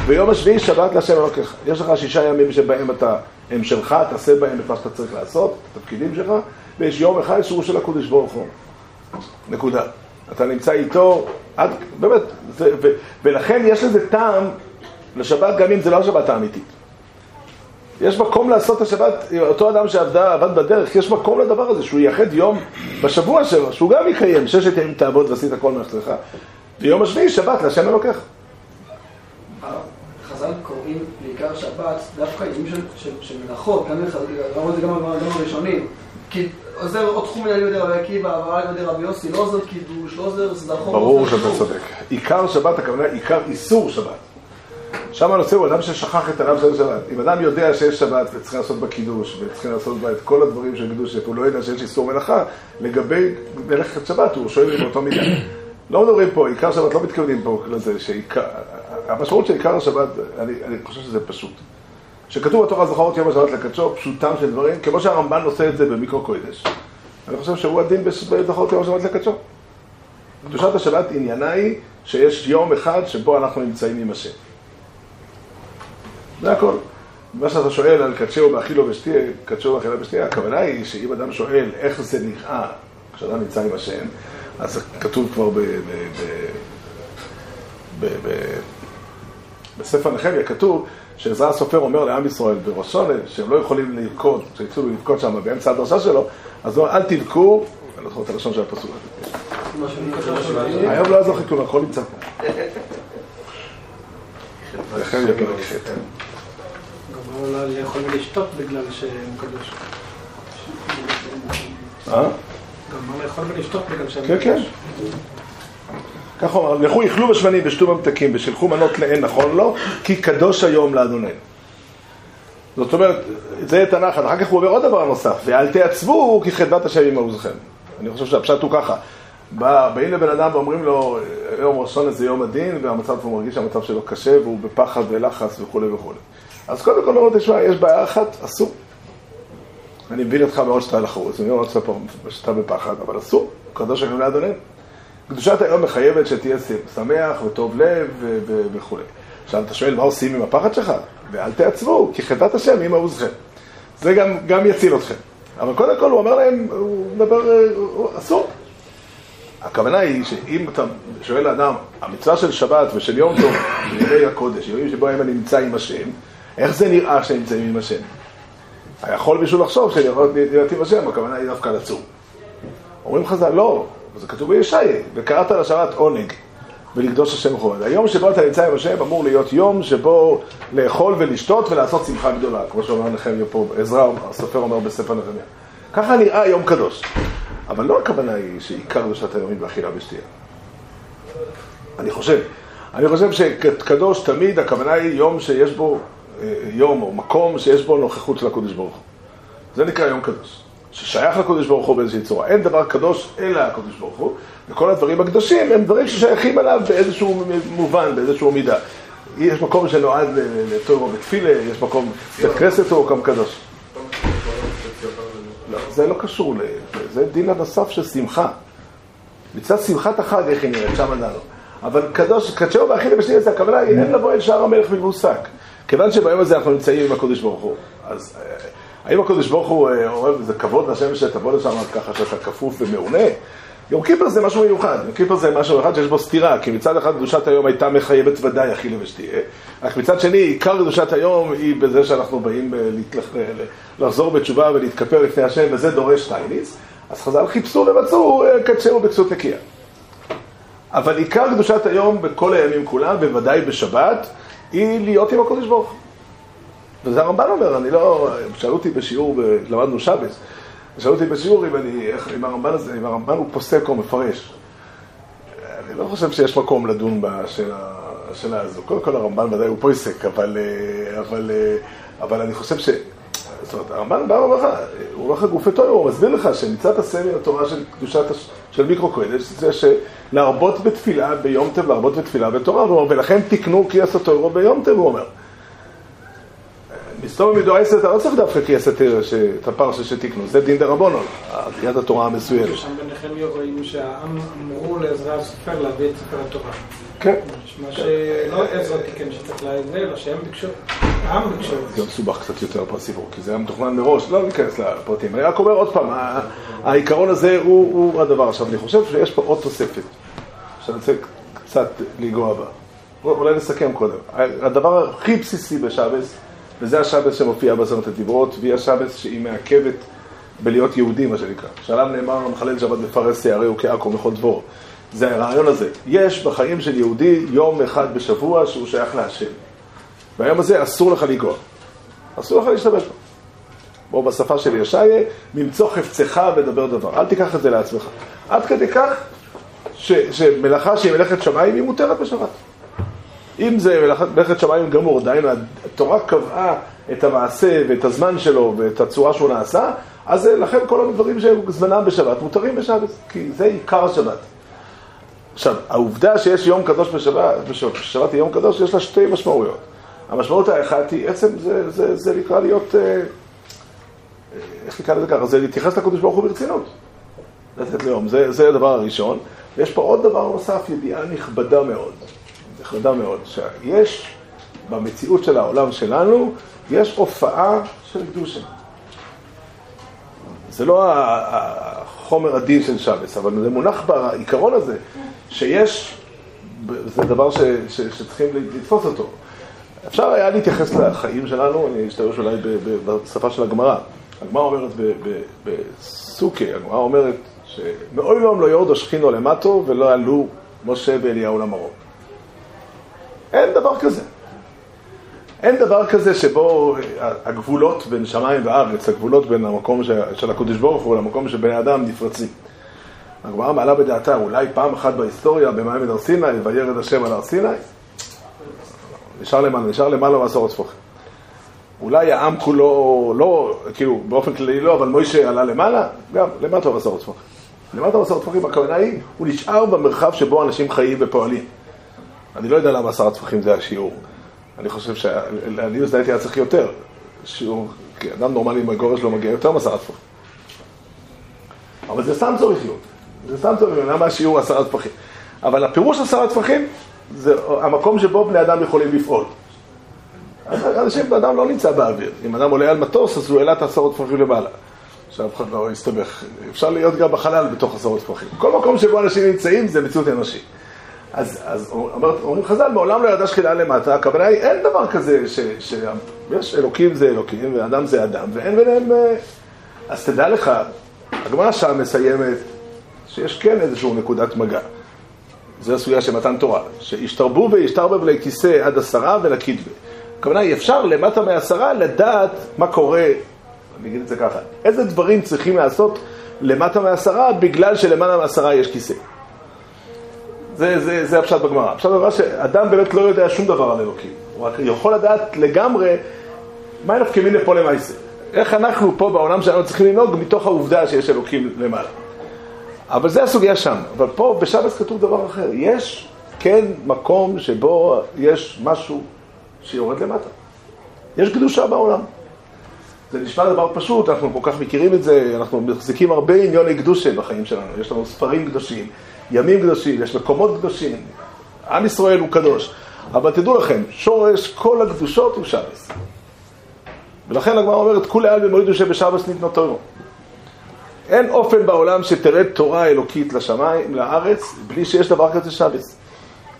ויום השביעי שבת להשם אלוקיך. יש לך שישה ימים שבהם אתה, הם שלך, תעשה בהם את מה שאתה צריך לעשות, את התפקידים שלך, ויש יום אחד שהוא של הקודש ברוך הוא. נקודה. אתה נמצא איתו, עד, באמת, זה, ו, ולכן יש לזה טעם לשבת גם אם זה לא השבת האמיתית. יש מקום לעשות את השבת, אותו אדם שעבדה, עבד בדרך, יש מקום לדבר הזה, שהוא ייחד יום בשבוע שלו, שהוא גם יקיים, ששת ימים תעבוד ועשית כל מלאכתך, ויום השביעי שבת להשם אלוקיך. חז"ל קוראים בעיקר שבת דווקא ימים של, מלאכות, גם לחז"ל, ראו את זה גם הראשונים. כי עוזר עוד תחום מנהלי בידי רבי עקיבא, אבל בידי רבי יוסי, לא עוזר קידוש, לא עוזר סדרחוב, ברור לא עוזר שאתה. צודק. עיקר שבת, הכוונה עיקר איסור שבת. שם הנושא הוא אדם ששכח את הרב של שבת. אם אדם יודע שיש שבת וצריך לעשות בה קידוש, וצריך לעשות בה את כל הדברים של קידוש, הוא לא יודע שיש איסור מלאכה, לגבי מלאכת שבת, הוא שואל באותו מידה. לא מדברים פה, עיקר שבת, לא מתכוונים פה לזה המשמעות של עיקר השבת, אני, אני חושב שזה פשוט. שכתוב בתורה זכרות יום השבת לקדשו, פשוטם של דברים, כמו שהרמב"ן עושה את זה במיקרו קודש. אני חושב שהוא הדין בזכרות יום השבת לקדשו. קדושת השבת עניינה היא שיש יום אחד שבו אנחנו נמצאים עם השם. זה הכל. מה שאתה שואל על קדשהו באכילו ושתיה, קדשהו באכילה ושתיה, הכוונה היא שאם אדם שואל איך זה נראה כשאדם נמצא עם השם, אז כתוב כבר ב... ב, ב, ב, ב בספר נחמיה כתוב שעזרא הסופר אומר לעם ישראל בראש שונה שהם לא יכולים לרקוד, שיצאו לרקוד שם באמצע הדרשה שלו, אז הוא אומר אל תבכו, אני לא זוכר את הלשון של הפסוק הזה. היום לא יעזור לך כלום, הכל נמצא פה. נחמיה פרק ח'. גם לא לאכול ולשתות בגלל שהוא קדוש. אה? גם לא לאכול ולשתות בגלל שהם כן, כן. ככה הוא אמר, לכו יאכלו בשמנים ושתו במתקים ושלחו מנות לאין נכון לו, כי קדוש היום לאדוננו. זאת אומרת, זה הנחת. אחר כך הוא אומר עוד דבר נוסף, ואל תעצבו כי חדבת השם עם מעוזכם. אני חושב שהפשט הוא ככה. בא- באים לבן אדם ואומרים לו, יום ראשון זה יום הדין, והמצב הוא מרגיש שהמצב שלו קשה, והוא בפחד ולחץ וכולי וכולי. אז קודם כל הוא אומר, תשמע, יש בעיה אחת, אסור. אני מבין אותך מאוד שאתה לחוץ, אני אומר לך פה שאתה בפחד, אבל אסור, קדוש היום לאדוננו. קדושת היום מחייבת שתהיה שמח וטוב לב וכולי. עכשיו אתה שואל, מה עושים עם הפחד שלך? ואל תעצבו, כי חטאת השם עם מעוזכם. זה גם, גם יציל אתכם. אבל קודם כל הוא אומר להם, הוא מדבר, אה, הוא- אסור. הכוונה היא שאם אתה שואל לאדם, המצווה של שבת ושל יום טוב, ימי הקודש, ימים שבו הם נמצא עם השם, איך זה נראה שהם נמצאים עם השם? יכול מישהו לחשוב שאני יכול להיות עם השם, הכוונה היא דווקא לצום. אומרים חז"ל, לא, זה כתוב בישעיה, וקראת לשבת עונג, ולקדוש השם חומד. היום שבו אתה נמצא עם השם אמור להיות יום שבו לאכול ולשתות ולעשות שמחה גדולה, כמו שאומר נחמיה פה, עזרא הסופר אומר בספר נחמיה. ככה נראה יום קדוש. אבל לא הכוונה היא שעיקר קדושת היום היא באכילה ושתייה. אני חושב. אני חושב שקדוש תמיד הכוונה היא יום שיש בו, אה, יום או מקום שיש בו נוכחות של הקודש ברוך הוא. זה נקרא יום קדוש. ששייך לקודש ברוך הוא באיזושהי צורה. אין דבר קדוש אלא הקודש ברוך הוא, וכל הדברים הקדושים הם דברים ששייכים אליו באיזשהו מובן, באיזשהו מידה. יש מקום שנועד ל- לתור ותפילה, יש מקום, בית כנסת הוא מקום קדוש. לא, זה לא קשור, זה דין הנוסף של שמחה. מצד שמחת החג, איך היא נראית, שם דנו. אבל קדוש, קדשו באכילה בשנייה, זה הכוונה היא אין לבוא אל שער המלך מבוסק. כיוון שביום הזה אנחנו נמצאים עם הקודש ברוך הוא. אז אה, האם הקודש ברוך הוא אה, אוהב, זה כבוד לשם שתבוא לשם ככה שאתה כפוף ומעונה? יום כיפר זה משהו מיוחד, יום כיפר זה משהו מיוחד שיש בו סתירה, כי מצד אחד קדושת היום הייתה מחייבת ודאי אכילה ושתייה, רק מצד שני עיקר קדושת היום היא בזה שאנחנו באים אה. ל- לחזור בתשובה ולהתכפר לפני השם, וזה דורש שטייניץ, אז חז"ל חיפשו ומצאו אה, קדשהו בכסות נקייה. אבל עיקר קדושת היום בכל הימים כולם, בוודאי בשבת, היא להיות עם הקודש ברוך הוא. וזה הרמב"ן אומר, אני לא, שאלו אותי בשיעור, ב- למדנו שבס, שאלו אותי בשיעור אם אני, איך, אם הרמב"ן הזה, אם הרמב"ן הוא פוסק או מפרש. אני לא חושב שיש מקום לדון בשאלה השאלה הזו. קודם כל הרמב"ן ודאי הוא פוסק, אבל, אה, אבל, אה, אבל אני חושב ש... זאת אומרת, הרמב"ן בא ואומר לך, הוא אומר לך גופי תואר, הוא מסביר לך שמצד הסמי התורה של קדושת, הש- של מיקרו קודש, זה שלהרבות בתפילה ביום טב, להרבות בתפילה בתורה, ולכן תקנו קריאס התוירו ביום טב, הוא אומר. מסתום מדועסת, אתה לא צריך דווקא קריאס התרא, את הפרשה שתקנו, זה דין דרבנון, קריאת התורה המסוימת. שם בנחמיה רואים שהעם אמרו לעזרא הסופר להביא את ספר התורה. כן. נשמע שלא עזרא תיקן שצריך להביא, אלא שהם ביקשו, העם ביקשו. זה מסובך קצת יותר בסיפור, כי זה היה מתוכנן מראש, לא ניכנס לפרטים. אני רק אומר עוד פעם, העיקרון הזה הוא, הדבר. עכשיו, אני חושב שיש פה עוד תוספת, שאני רוצה קצת לנגוע בה. אולי נסכם קודם. הדבר הכי בסיסי בשבס, וזה השבס שמופיע בעשרת הדיברות, והיא השבס שהיא מעכבת בלהיות יהודי, מה שנקרא. שעליו נאמר, מחלל שבת מפרס שערי וכעכו מכל דבור. זה הרעיון הזה. יש בחיים של יהודי יום אחד בשבוע שהוא שייך להשם. והיום הזה אסור לך לנגוע. אסור לך להשתמש בו. או בשפה של ישעיה, ממצוא חפצך ודבר דבר. אל תיקח את זה לעצמך. עד כדי כך ש, שמלאכה שהיא מלאכת שמיים היא מותרת בשבת. אם זה מלאכת, שמיים גמור, דהיינו, התורה קבעה את המעשה ואת הזמן שלו ואת הצורה שהוא נעשה, אז זה- לכן כל הדברים שהם זמנם בשבת מותרים בשבת, כי זה עיקר השבת. עכשיו, העובדה שיש יום קדוש בשבת, בשבת, שבת היא יום קדוש, יש לה שתי משמעויות. המשמעות האחת היא, עצם זה, זה, זה נקרא להיות, אה, אה, איך נקרא לזה ככה, זה להתייחס לקדוש ברוך הוא ברצינות. לתת ליום, זה, זה הדבר הראשון. ויש פה עוד דבר נוסף, ידיעה נכבדה מאוד, נכבדה מאוד, שיש במציאות של העולם שלנו, יש הופעה של קדושה. זה לא החומר הדין של שבס, אבל זה מונח בעיקרון הזה, שיש, זה דבר ש, ש, שצריכים לתפוס אותו. אפשר היה להתייחס לחיים שלנו, אני אשתמש אולי בשפה של הגמרא. הגמרא אומרת ב- ב- בסוכי, הגמרא אומרת שמאוי לא יורדו שכינו למטו ולא עלו משה ואליהו למרום. אין דבר כזה. אין דבר כזה שבו הגבולות בין שמיים וארץ, הגבולות בין המקום ש- של הקדוש ברוך הוא למקום של בני אדם נפרצים. הגמרא מעלה בדעתה, אולי פעם אחת בהיסטוריה במים הר סיני, וירד השם על הר סיני, נשאר למעלה, נשאר למעלה מעשור צפוחים. אולי העם כולו, לא, כאילו, באופן כללי לא, אבל מוישה עלה למעלה, גם למטה מעשור צפוחים. למטה מעשור צפוחים, הכוונה היא, הוא נשאר במרחב שבו אנשים חיים ופועלים. אני לא יודע למה עשרה טפחים זה השיעור. אני חושב שלעניות דעתי היה צריך יותר. שיעור, כי אדם נורמלי עם הגורש לא מגיע יותר מעשרה טפחים. אבל זה סתם צורכיות. זה סתם צורכיות, למה השיעור עשרה טפחים? אבל הפירוש עשרה טפחים זה המקום שבו בני אדם יכולים לפעול. אנשים, אדם לא נמצא באוויר. אם אדם עולה על מטוס, אז הוא העלה את עשרות טפחים למעלה. שאף אחד לא יסתבך. אפשר להיות גם בחלל בתוך עשרות טפחים. כל מקום שבו אנשים נמצאים זה מציאות אנושית. אז, אז אומר, אומרים חז"ל, מעולם לא ירדה שכינה למטה, הכוונה היא, אין דבר כזה ש, שיש אלוקים זה אלוקים ואדם זה אדם, ואין ביניהם... אה, אז תדע לך, הגמרא שם מסיימת שיש כן איזושהי נקודת מגע. זו הסוגיה של מתן תורה, שישתרבו וישתרבב לכיסא עד עשרה ולקידבה. הכוונה היא, אפשר למטה מעשרה לדעת מה קורה, אני אגיד את זה ככה, איזה דברים צריכים לעשות למטה מעשרה בגלל שלמעלה מעשרה יש כיסא. זה, זה, זה הפשט בגמרא. הפשט בגמרא שאדם באמת לא יודע שום דבר על אלוקים. הוא רק יכול לדעת לגמרי מה נפקא מיני פה למעשה. איך אנחנו פה בעולם שלנו צריכים לנהוג מתוך העובדה שיש אלוקים למעלה. אבל זה הסוגיה שם. אבל פה בשבס כתוב דבר אחר. יש כן מקום שבו יש משהו שיורד למטה. יש קדושה בעולם. זה נשמע דבר פשוט, אנחנו כל כך מכירים את זה, אנחנו מחזיקים הרבה עניוני קדושה בחיים שלנו. יש לנו ספרים קדושים, ימים קדושים, יש מקומות קדושים. עם ישראל הוא קדוש. אבל תדעו לכם, שורש כל הקדושות הוא שבס. ולכן הגמרא אומרת, כולי על במועד שבשבס ניתנו תורו. אין אופן בעולם שתרד תורה אלוקית לשמיים, לארץ, בלי שיש דבר כזה שבס.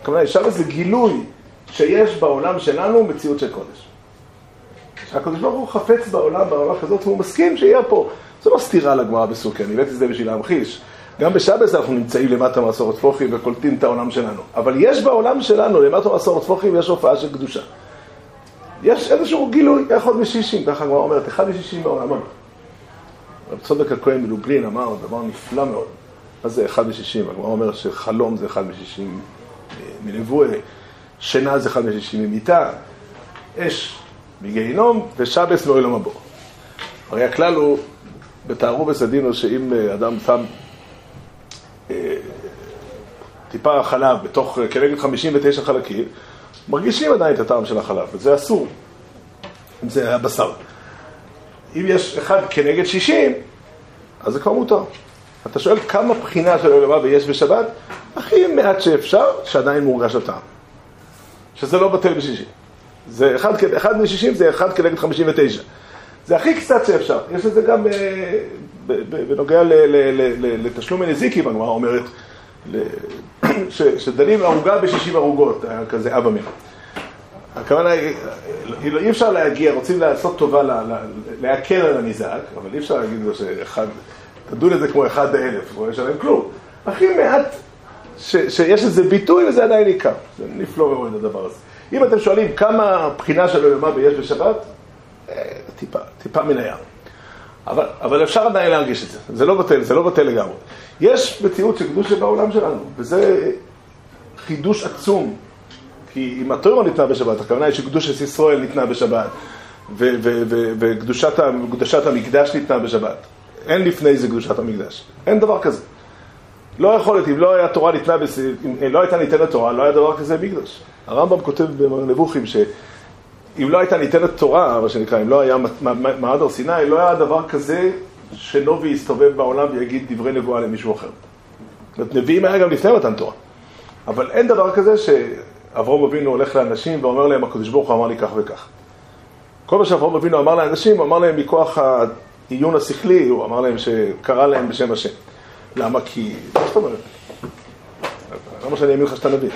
כלומר, שבס זה גילוי שיש בעולם שלנו מציאות של קודש. שהקדוש ברוך הוא חפץ בעולם, בעולם כזאת, והוא מסכים שיהיה פה. זה לא סתירה לגמרא בסוכי, אני הבאתי את זה בשביל להמחיש. גם בשבס אנחנו נמצאים למטה מעשרות פוחים וקולטים את העולם שלנו. אבל יש בעולם שלנו, למטה מעשרות פוחים, יש הופעה של קדושה. יש איזשהו גילוי, איך עוד משישים, ככה הגמרא אומרת, אחד משישים בעולם. רב צודק הכהן מלובלין אמר דבר נפלא מאוד. מה זה אחד משישים? הגמרא אומר שחלום זה אחד משישים מנבואה, שינה זה אחד משישים ממיתה, אש מגיהינום ושבס מאוילום הבא. הרי הכלל הוא, בתארו בסדינו, שאם אה, אדם שם אה, טיפה חלב בתוך, אה, כנגד 59 חלקים, מרגישים עדיין את הטעם של החלב, וזה אסור, אם זה הבשר. אם יש אחד כנגד 60, אז זה כבר מותר. אתה שואל כמה בחינה של עולמה ויש בשבת? הכי מעט שאפשר, שעדיין מורגש הטעם. שזה לא בטל בשישים. זה אחד, אחד מ-60 זה אחד כנגד 59. זה הכי קצת שאפשר. יש לזה גם אה, בנוגע לתשלום הנזיקים, הגמרא אומרת, שדנים ערוגה ב-60 ערוגות, כזה אבא מין. הכוונה היא, אי אפשר להגיע, רוצים לעשות טובה, להקל על הניזק, אבל אי אפשר להגיד לו שאחד, תדון את זה כמו אחד לאלף, לא ישלם כלום. הכי מעט שיש לזה ביטוי וזה עדיין עיקר. זה נפלא מאוד הדבר הזה. אם אתם שואלים כמה בחינה של יומא יש בשבת, אה, טיפה, טיפה מן הים. אבל, אבל אפשר עדיין להרגיש את זה, זה לא בטל, זה לא בטל לגמרי. יש מציאות של קדוש בעולם שלנו, וזה חידוש עצום. כי אם התורה ניתנה בשבת, הכוונה היא שקדושת ישראל ניתנה בשבת, וקדושת המקדש ניתנה בשבת. אין לפני זה קדושת המקדש. אין דבר כזה. לא יכול להיות, אם לא הייתה תורה ניתנה, אם לא הייתה ניתנת תורה, לא היה דבר כזה מקדש. הרמב"ם כותב בנבוכים שאם לא הייתה ניתנת תורה, מה שנקרא, אם לא היה מעמד הר סיני, לא היה דבר כזה שנובי יסתובב בעולם ויגיד דברי נבואה למישהו אחר. זאת נביאים היה גם לפני מתן תורה. אבל אין דבר כזה שאברום אבינו הולך לאנשים ואומר להם, הקדוש ברוך הוא אמר לי כך וכך. כל מה שאברום אבינו אמר לאנשים, הוא אמר להם מכוח העיון השכלי, הוא אמר להם שקרא להם בשם השם. למה? כי... מה זאת אומרת? למה שאני אאמין לך שאתה נביא?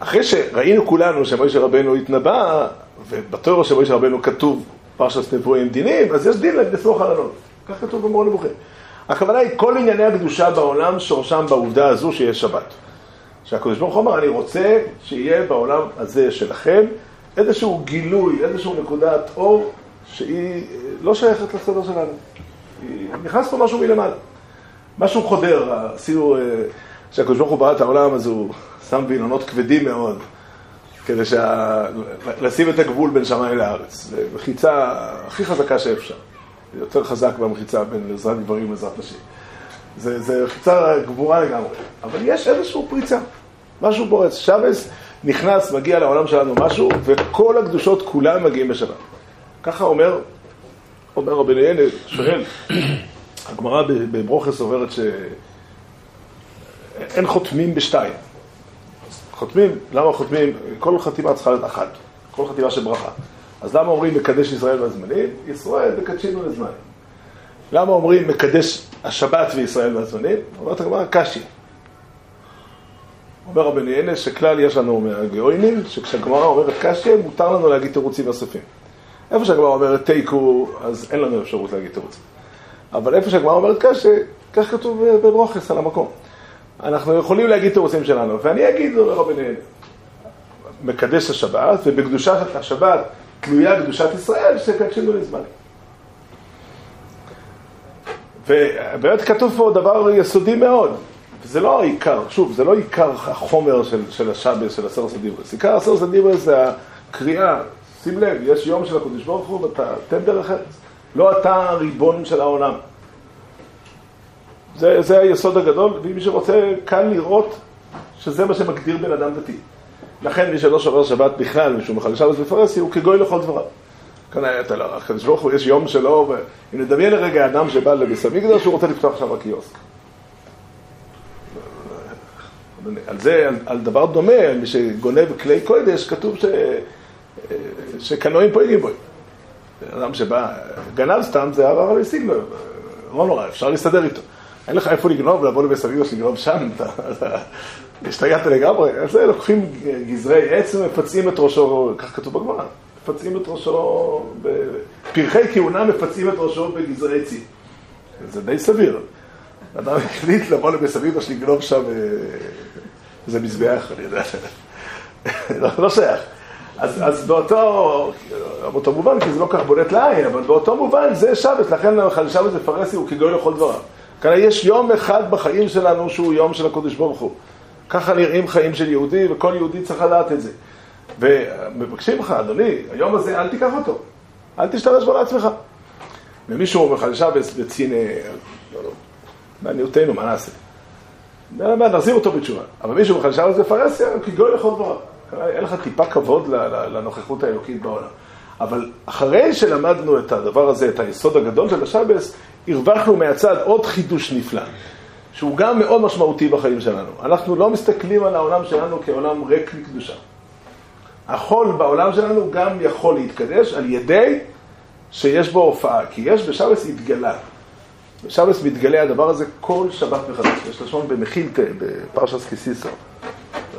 אחרי שראינו כולנו שמוישה רבנו התנבא, ובתור שמוישה רבנו כתוב פרשת נבואים דינים, אז יש דין לסמוך על הנון. כך כתוב במורה נבוכים. הכוונה היא, כל ענייני הקדושה בעולם שורשם בעובדה הזו שיש שבת. שהקדוש ברוך הוא אמר, אני רוצה שיהיה בעולם הזה שלכם איזשהו גילוי, איזשהו נקודת אור שהיא לא שייכת לסדר שלנו. נכנס פה משהו מלמעלה. משהו חודר, עשינו, כשהקדוש ברוך הוא ברא את העולם אז הוא שם וילונות כבדים מאוד כדי שה... לשים את הגבול בין שמיים לארץ. מחיצה הכי חזקה שאפשר. יותר חזק במחיצה בין עזרת גברים לעזרת נשים. זה, זה מחיצה גבורה לגמרי. אבל יש איזושהי פריצה, משהו בורץ. שבס נכנס, מגיע לעולם שלנו משהו, וכל הקדושות כולם מגיעים בשבת. ככה אומר, אומר רבי אליעזר, שואל, הגמרא בברוכס אומרת שאין חותמים בשתיים. חותמים, למה חותמים? כל חתימה צריכה להיות אחת, כל חתימה של ברכה. אז למה אומרים מקדש ישראל והזמנים? ישראל מקדשינו לזמנים. למה אומרים מקדש השבת וישראל והזמנים? אומרת הגמרא קשי. אומר רבי ניאנה שכלל יש לנו מהגאוינים, שכשהגמרא אומרת קשי, מותר לנו להגיד תירוצים נוספים. איפה שהגמרא אומרת תיקו, אז אין לנו אפשרות להגיד תירוצים. אבל איפה שהגמרא אומרת קשי, כך כתוב בברוכס על המקום. אנחנו יכולים להגיד תירוצים שלנו, ואני אגיד לו לרבי ניאנה, מקדש השבת, ובקדושת השבת תלויה קדושת ישראל, שקדשנו לזמנים. ובאמת כתוב פה דבר יסודי מאוד, וזה לא העיקר, שוב, זה לא עיקר החומר של, של השבס, של הסרס הדיברס. עיקר הסרס הדיברס זה הקריאה, שים לב, יש יום של הקדוש ברוך הוא ואתה תן דרך ארץ. לא אתה הריבון של העולם. זה, זה היסוד הגדול, ומי שרוצה כאן לראות שזה מה שמגדיר בן אדם דתי. לכן מי שלא שובר שבת בכלל, משום מחלל שבת בפרסי, הוא כגוי לכל דבריו. כאן אתה לא, הקדוש ברוך הוא, יש יום שלו, ואם נדמיין לרגע אדם שבא לביס המקדש, הוא רוצה לפתוח שם הקיוסק. על זה, על, על דבר דומה, מי שגונב כלי קודש, כתוב ש, שקנועים פועלים בו. אדם שבא, גנב סתם, זה על השיג לו, לא נורא, אפשר להסתדר איתו. אין לך איפה לגנוב, לבוא לבית המקדש לגנוב שם, אתה השתגעת לגמרי. אז לוקחים גזרי עץ ומפצעים את ראשו, כך כתוב בגמרא, מפצעים את ראשו, פרחי כהונה מפצעים את ראשו בגזרי עצים. זה די סביר. אדם החליט לבוא לבית המקדש לגנוב שם איזה מזבח, אני יודע. לא, לא שייך. אז, אז באותו, באותו מובן, כי זה לא כך בולט לעין, אבל באותו מובן זה שבת, לכן על שבת זה פרסי הוא כגוי לכל דבריו. כאן יש יום אחד בחיים שלנו שהוא יום של הקודש ברוך הוא. ככה נראים חיים של יהודי, וכל יהודי צריך לדעת את זה. ומבקשים לך, אדוני, היום הזה אל תיקח אותו, אל תשתמש בו לעצמך. ומישהו אומר לך לשבת בצין, לא, לא, מעניותנו, מה נעשה? נחזיר אותו בתשובה. אבל מישהו אומר לך לשבת זה פרסיה, כגוי לכל דבריו. אין לך טיפה כבוד לנוכחות האלוקית בעולם. אבל אחרי שלמדנו את הדבר הזה, את היסוד הגדול של השבס, הרווחנו מהצד עוד חידוש נפלא, שהוא גם מאוד משמעותי בחיים שלנו. אנחנו לא מסתכלים על העולם שלנו כעולם ריק מקדושה. החול בעולם שלנו גם יכול להתקדש על ידי שיש בו הופעה, כי יש בשבס התגלה. בשבס מתגלה הדבר הזה כל שבת מחדש. יש לשון במחילתא, בפרשס קיסיסו.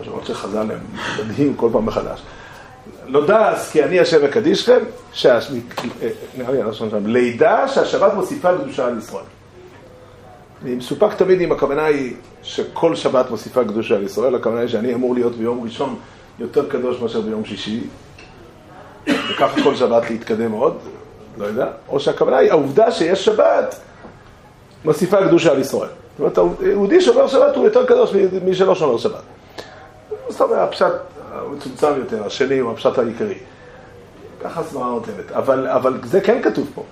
לשון שחז"ל הם מדהים כל פעם מחדש. נודע אז כי אני השם הלשון שם, לידע שהשבת מוסיפה קדושה על ישראל. אני מסופק תמיד אם הכוונה היא שכל שבת מוסיפה קדושה על ישראל, הכוונה היא שאני אמור להיות ביום ראשון יותר קדוש מאשר ביום שישי, וככה כל שבת להתקדם עוד, לא יודע, או שהכוונה היא העובדה שיש שבת מוסיפה קדושה על ישראל. זאת אומרת, יהודי שומר שבת הוא יותר קדוש ממי שלא שומר שבת. זאת אומרת, הפשט המצומצם יותר, השני הוא הפשט העיקרי. ככה הסברה נותנת, אבל, אבל זה כן כתוב פה.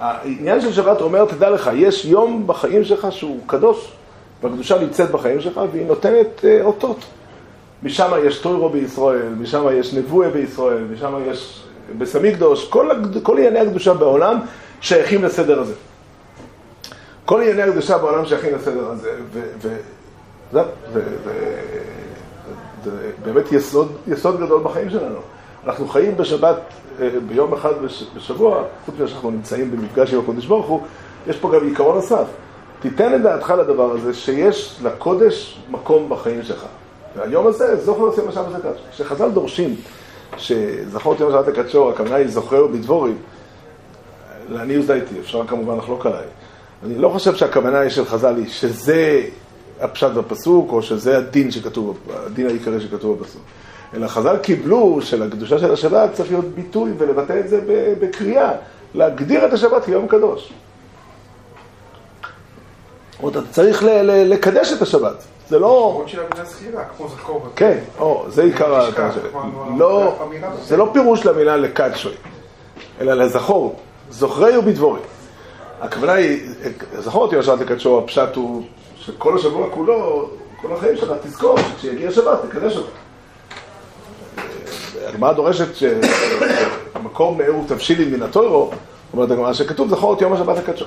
העניין של שבת אומר, תדע לך, יש יום בחיים שלך שהוא קדוש, והקדושה נמצאת בחיים שלך, והיא נותנת אה, אותות. משם יש טוירו בישראל, משם יש נבואה בישראל, משם יש בסמיקדוש, כל, כל ענייני הקדושה בעולם שייכים לסדר הזה. כל ענייני הקדושה בעולם שייכים לסדר הזה, וזהו, באמת יסוד, יסוד גדול בחיים שלנו. אנחנו חיים בשבת, אה, ביום אחד בשבוע, חוץ מזה שאנחנו נמצאים במפגש עם הקודש ברוך הוא, יש פה גם עיקרון נוסף. תיתן את דעתך לדבר הזה, שיש לקודש מקום בחיים שלך. והיום הזה, זוכר יום השבת הקדשו. כשחז"ל דורשים שזכור יום השבת הקדשו, הכוונה היא זוכר בדבורים, לעניות דעתי, אפשר כמובן לחלוק עליי. אני לא חושב שהכוונה היא של חז"ל היא שזה הפשט בפסוק, או שזה הדין שכתוב, הדין העיקרי שכתוב בפסוק. אלא חז"ל קיבלו שלקדושה של השבת צריך להיות ביטוי ולבטא את זה בקריאה, להגדיר את השבת כיום קדוש. אומרת, אתה צריך לקדש את השבת. זה לא... כן, או, זה עיקר ה... לא, זה לא פירוש למילה לקדשוי, אלא לזכור, זוכרי ובדבורי. הכוונה היא, זכור אותי לשבת לקדשו, הפשט הוא שכל השבוע כולו, כל החיים שלך, תזכור שכשיגיע שבת, תקדש אותו. הגמרא דורשת שהמקור מאיר הוא תבשילים מן הטוירו, אומרת הגמרא שכתוב זכור את יום השבת הקדשו.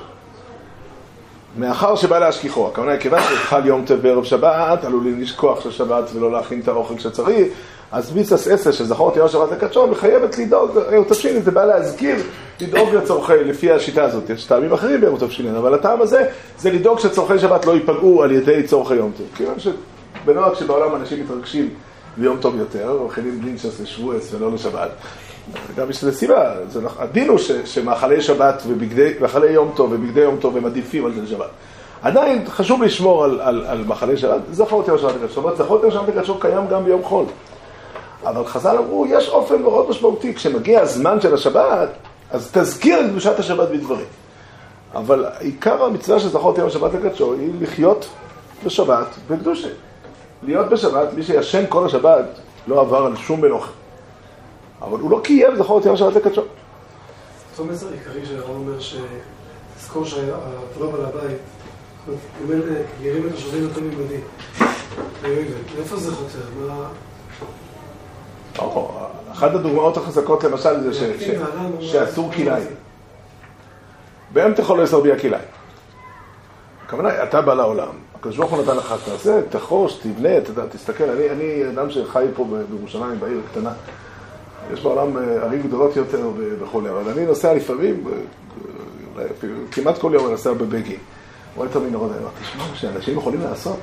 מאחר שבא להשכיחו, הכוונה היא כיוון שחל יום טב בערב שבת, עלולים לשכוח של שבת ולא להכין את האוכל שצריך, אז ביסס עשר שזכור את יום השבת הקדשו, מחייבת לדאוג, ערב תבשילין זה בא להזכיר, לדאוג לצורכי, לפי השיטה הזאת, יש טעמים אחרים בערב תבשילין, אבל הטעם הזה זה לדאוג שצורכי שבת לא ייפגעו על ידי צורכי יום טוב. כיוון שבנוהג שבעולם אנשים מתרגשים ביום טוב יותר, אוכלים בלינצ'ס לשבועס ולא לשבת, גם יש לזה סיבה, נכון. הדין הוא שמאכלי שבת ומאכלי יום טוב ובגדי יום טוב הם עדיפים על זה לשבת. עדיין חשוב לשמור על, על, על מאכלי שבת, בשבת הקדשו. זאת אומרת, זכור אותי בשבת הקדשו קיים גם ביום חול. אבל חז"ל אמרו, יש אופן מאוד משמעותי, כשמגיע הזמן של השבת, אז תזכיר את קדושת השבת בדברים. אבל עיקר המצווה של זכור אותי בשבת הקדשו היא לחיות בשבת בקדושה. להיות בשבת, מי שישן כל השבת לא עבר על שום מלוכה. אבל הוא לא קיים זכור יום השבת לקדשו. אותו מסר עיקרי שהרב אומר שתזכור שאתה לא בעל הבית, הוא אומר, גרים את השבים יותר ממדי. מאיפה זה חותר? מה... אחת הדוגמאות החזקות למשל זה שאסור כלאיים. באם תכול לא יסר בי הכלאיים. הכוונה, אתה בא לעולם, הקדוש ברוך הוא נתן לך, תעשה, תחוש, תבנה, תסתכל, אני אדם שחי פה בירושלים, בעיר הקטנה. יש בעולם אה, ערים גדולות יותר וכולי, אבל אני נוסע לפעמים, אה, אולי אפילו, כמעט כל יום אני נוסע בבגין. רואה את המנהרות האלה, תשמע, שאנשים יכולים לעשות.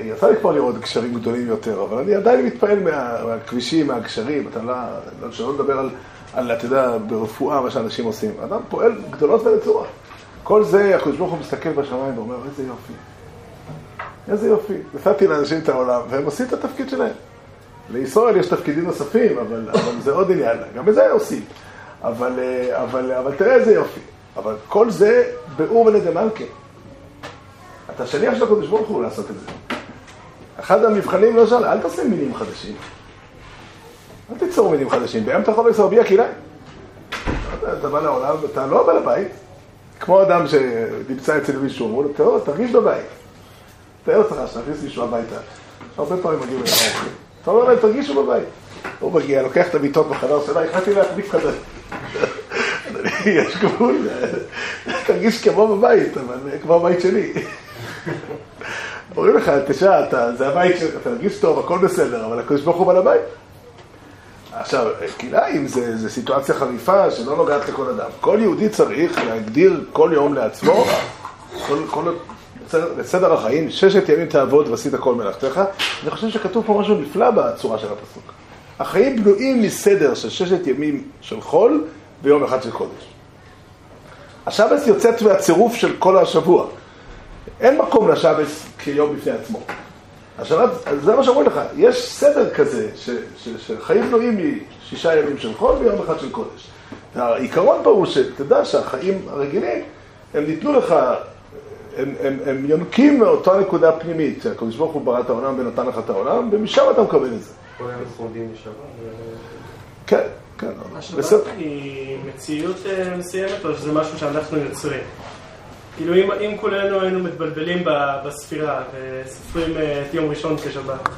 יצא לי כבר לראות גשרים גדולים יותר, אבל אני עדיין מתפעל מהכבישים, מהגשרים, אתה לא, לא, שלא לדבר על, על, אתה יודע, ברפואה, מה שאנשים עושים. אדם פועל גדולות ונצורות. כל זה, הקדוש ברוך הוא מסתכל בשמיים ואומר, איזה יופי. איזה יופי. נתתי לאנשים את העולם, והם עושים את התפקיד שלהם. לישראל יש תפקידים נוספים, אבל, אבל זה עוד עניין, גם את זה עושים. אבל, אה, אבל, אבל תראה איזה יופי. אבל כל זה באור ולדמלכה. אתה שליח של הקדוש ברוך הוא לעשות את זה. אחד המבחנים לא שאל, אל תעשה מינים חדשים. אל תיצור מינים חדשים. בים אתה יכול לעשות רבי הקהילה. אתה בא לעולם, אתה לא בעל הבית. כמו אדם שנמצא אצל מישהו, אמרו לו, תראו, תרגיש בבית. תאר אותך שנכניס מישהו הביתה. הרבה פעמים מגיעים אליו אורחים. אתה אומר להם, תרגישו בבית. הוא מגיע, לוקח את המיטות בחדר שלו, החלטתי להחליף חדר. יש גבול, תרגיש כמו בבית, אבל כמו בבית שלי. אומרים לך, תשמע, זה הבית שלך, אתה תרגיש טוב, הכל בסדר, אבל הקדוש ברוך הוא בעל הבית. עכשיו, כלאיים זה, זה סיטואציה חריפה שלא נוגעת לכל אדם. כל יהודי צריך להגדיר כל יום לעצמו, כל, כל, בסדר החיים, ששת ימים תעבוד ועשית כל מלאכתך. אני חושב שכתוב פה משהו נפלא בצורה של הפסוק. החיים בנויים מסדר של ששת ימים של חול ויום אחד של קודש. השבס יוצאת מהצירוף של כל השבוע. אין מקום לשבס כיום בפני עצמו. השבת, זה מה שאומרים לך, יש סדר כזה, ש, ש, שחיים בנויים משישה ימים של חול ויום אחד של קודש. העיקרון פה הוא שתדע שהחיים הרגילים, הם ניתנו לך, הם, הם, הם יונקים מאותה נקודה פנימית, שהקדוש ברוך הוא ברא את העולם ונתן לך את העולם, ומשם אתה מקבל את זה. כל היום חורדים בשבת. כן, כן, השבת בסדר. היא מציאות אה, מסוימת, או שזה משהו שאנחנו יוצרים? כאילו אם, אם כולנו היינו מתבלבלים בספירה וסופרים אה, את יום ראשון כשבת.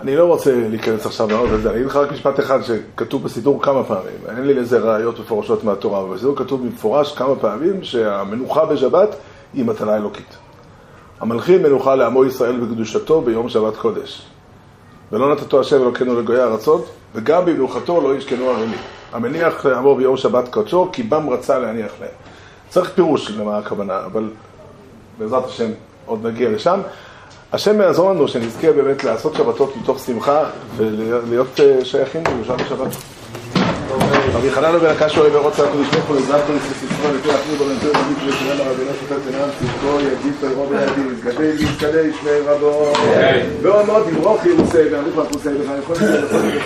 אני לא רוצה להיכנס עכשיו מאוד לזה, אני אגיד לך רק משפט אחד שכתוב בסידור כמה פעמים, אין לי לזה ראיות מפורשות מהתורה, אבל בסידור כתוב במפורש כמה פעמים שהמנוחה בשבת היא מתנה אלוקית. המלכין מנוחה לעמו ישראל בקדושתו ביום שבת קודש. ולא נתתו השם אלוקינו לגויי ארצות, וגם במנוחתו לא ישכנו ערמים. המניח לעמו ביום שבת קודשו, כי בם רצה להניח להם. צריך פירוש למה הכוונה, אבל בעזרת השם עוד נגיע לשם. השם יעזור לנו שנזכה באמת לעשות שבתות מתוך שמחה ולהיות אה, שייכים לירושלים בשבת. רבי חנן בן הקש אוהב ורוצה הקדוש ברוך הוא לזכר לספרו לפי אחרי בלנטר נגיד שישמעאל רבינו שופט עינם צדקו יגיד פרו בידי יזגדי ויזגדי שמי רבו ועוד מאוד יברוך ירוסי ואריך לך חוסי לך יכול להיות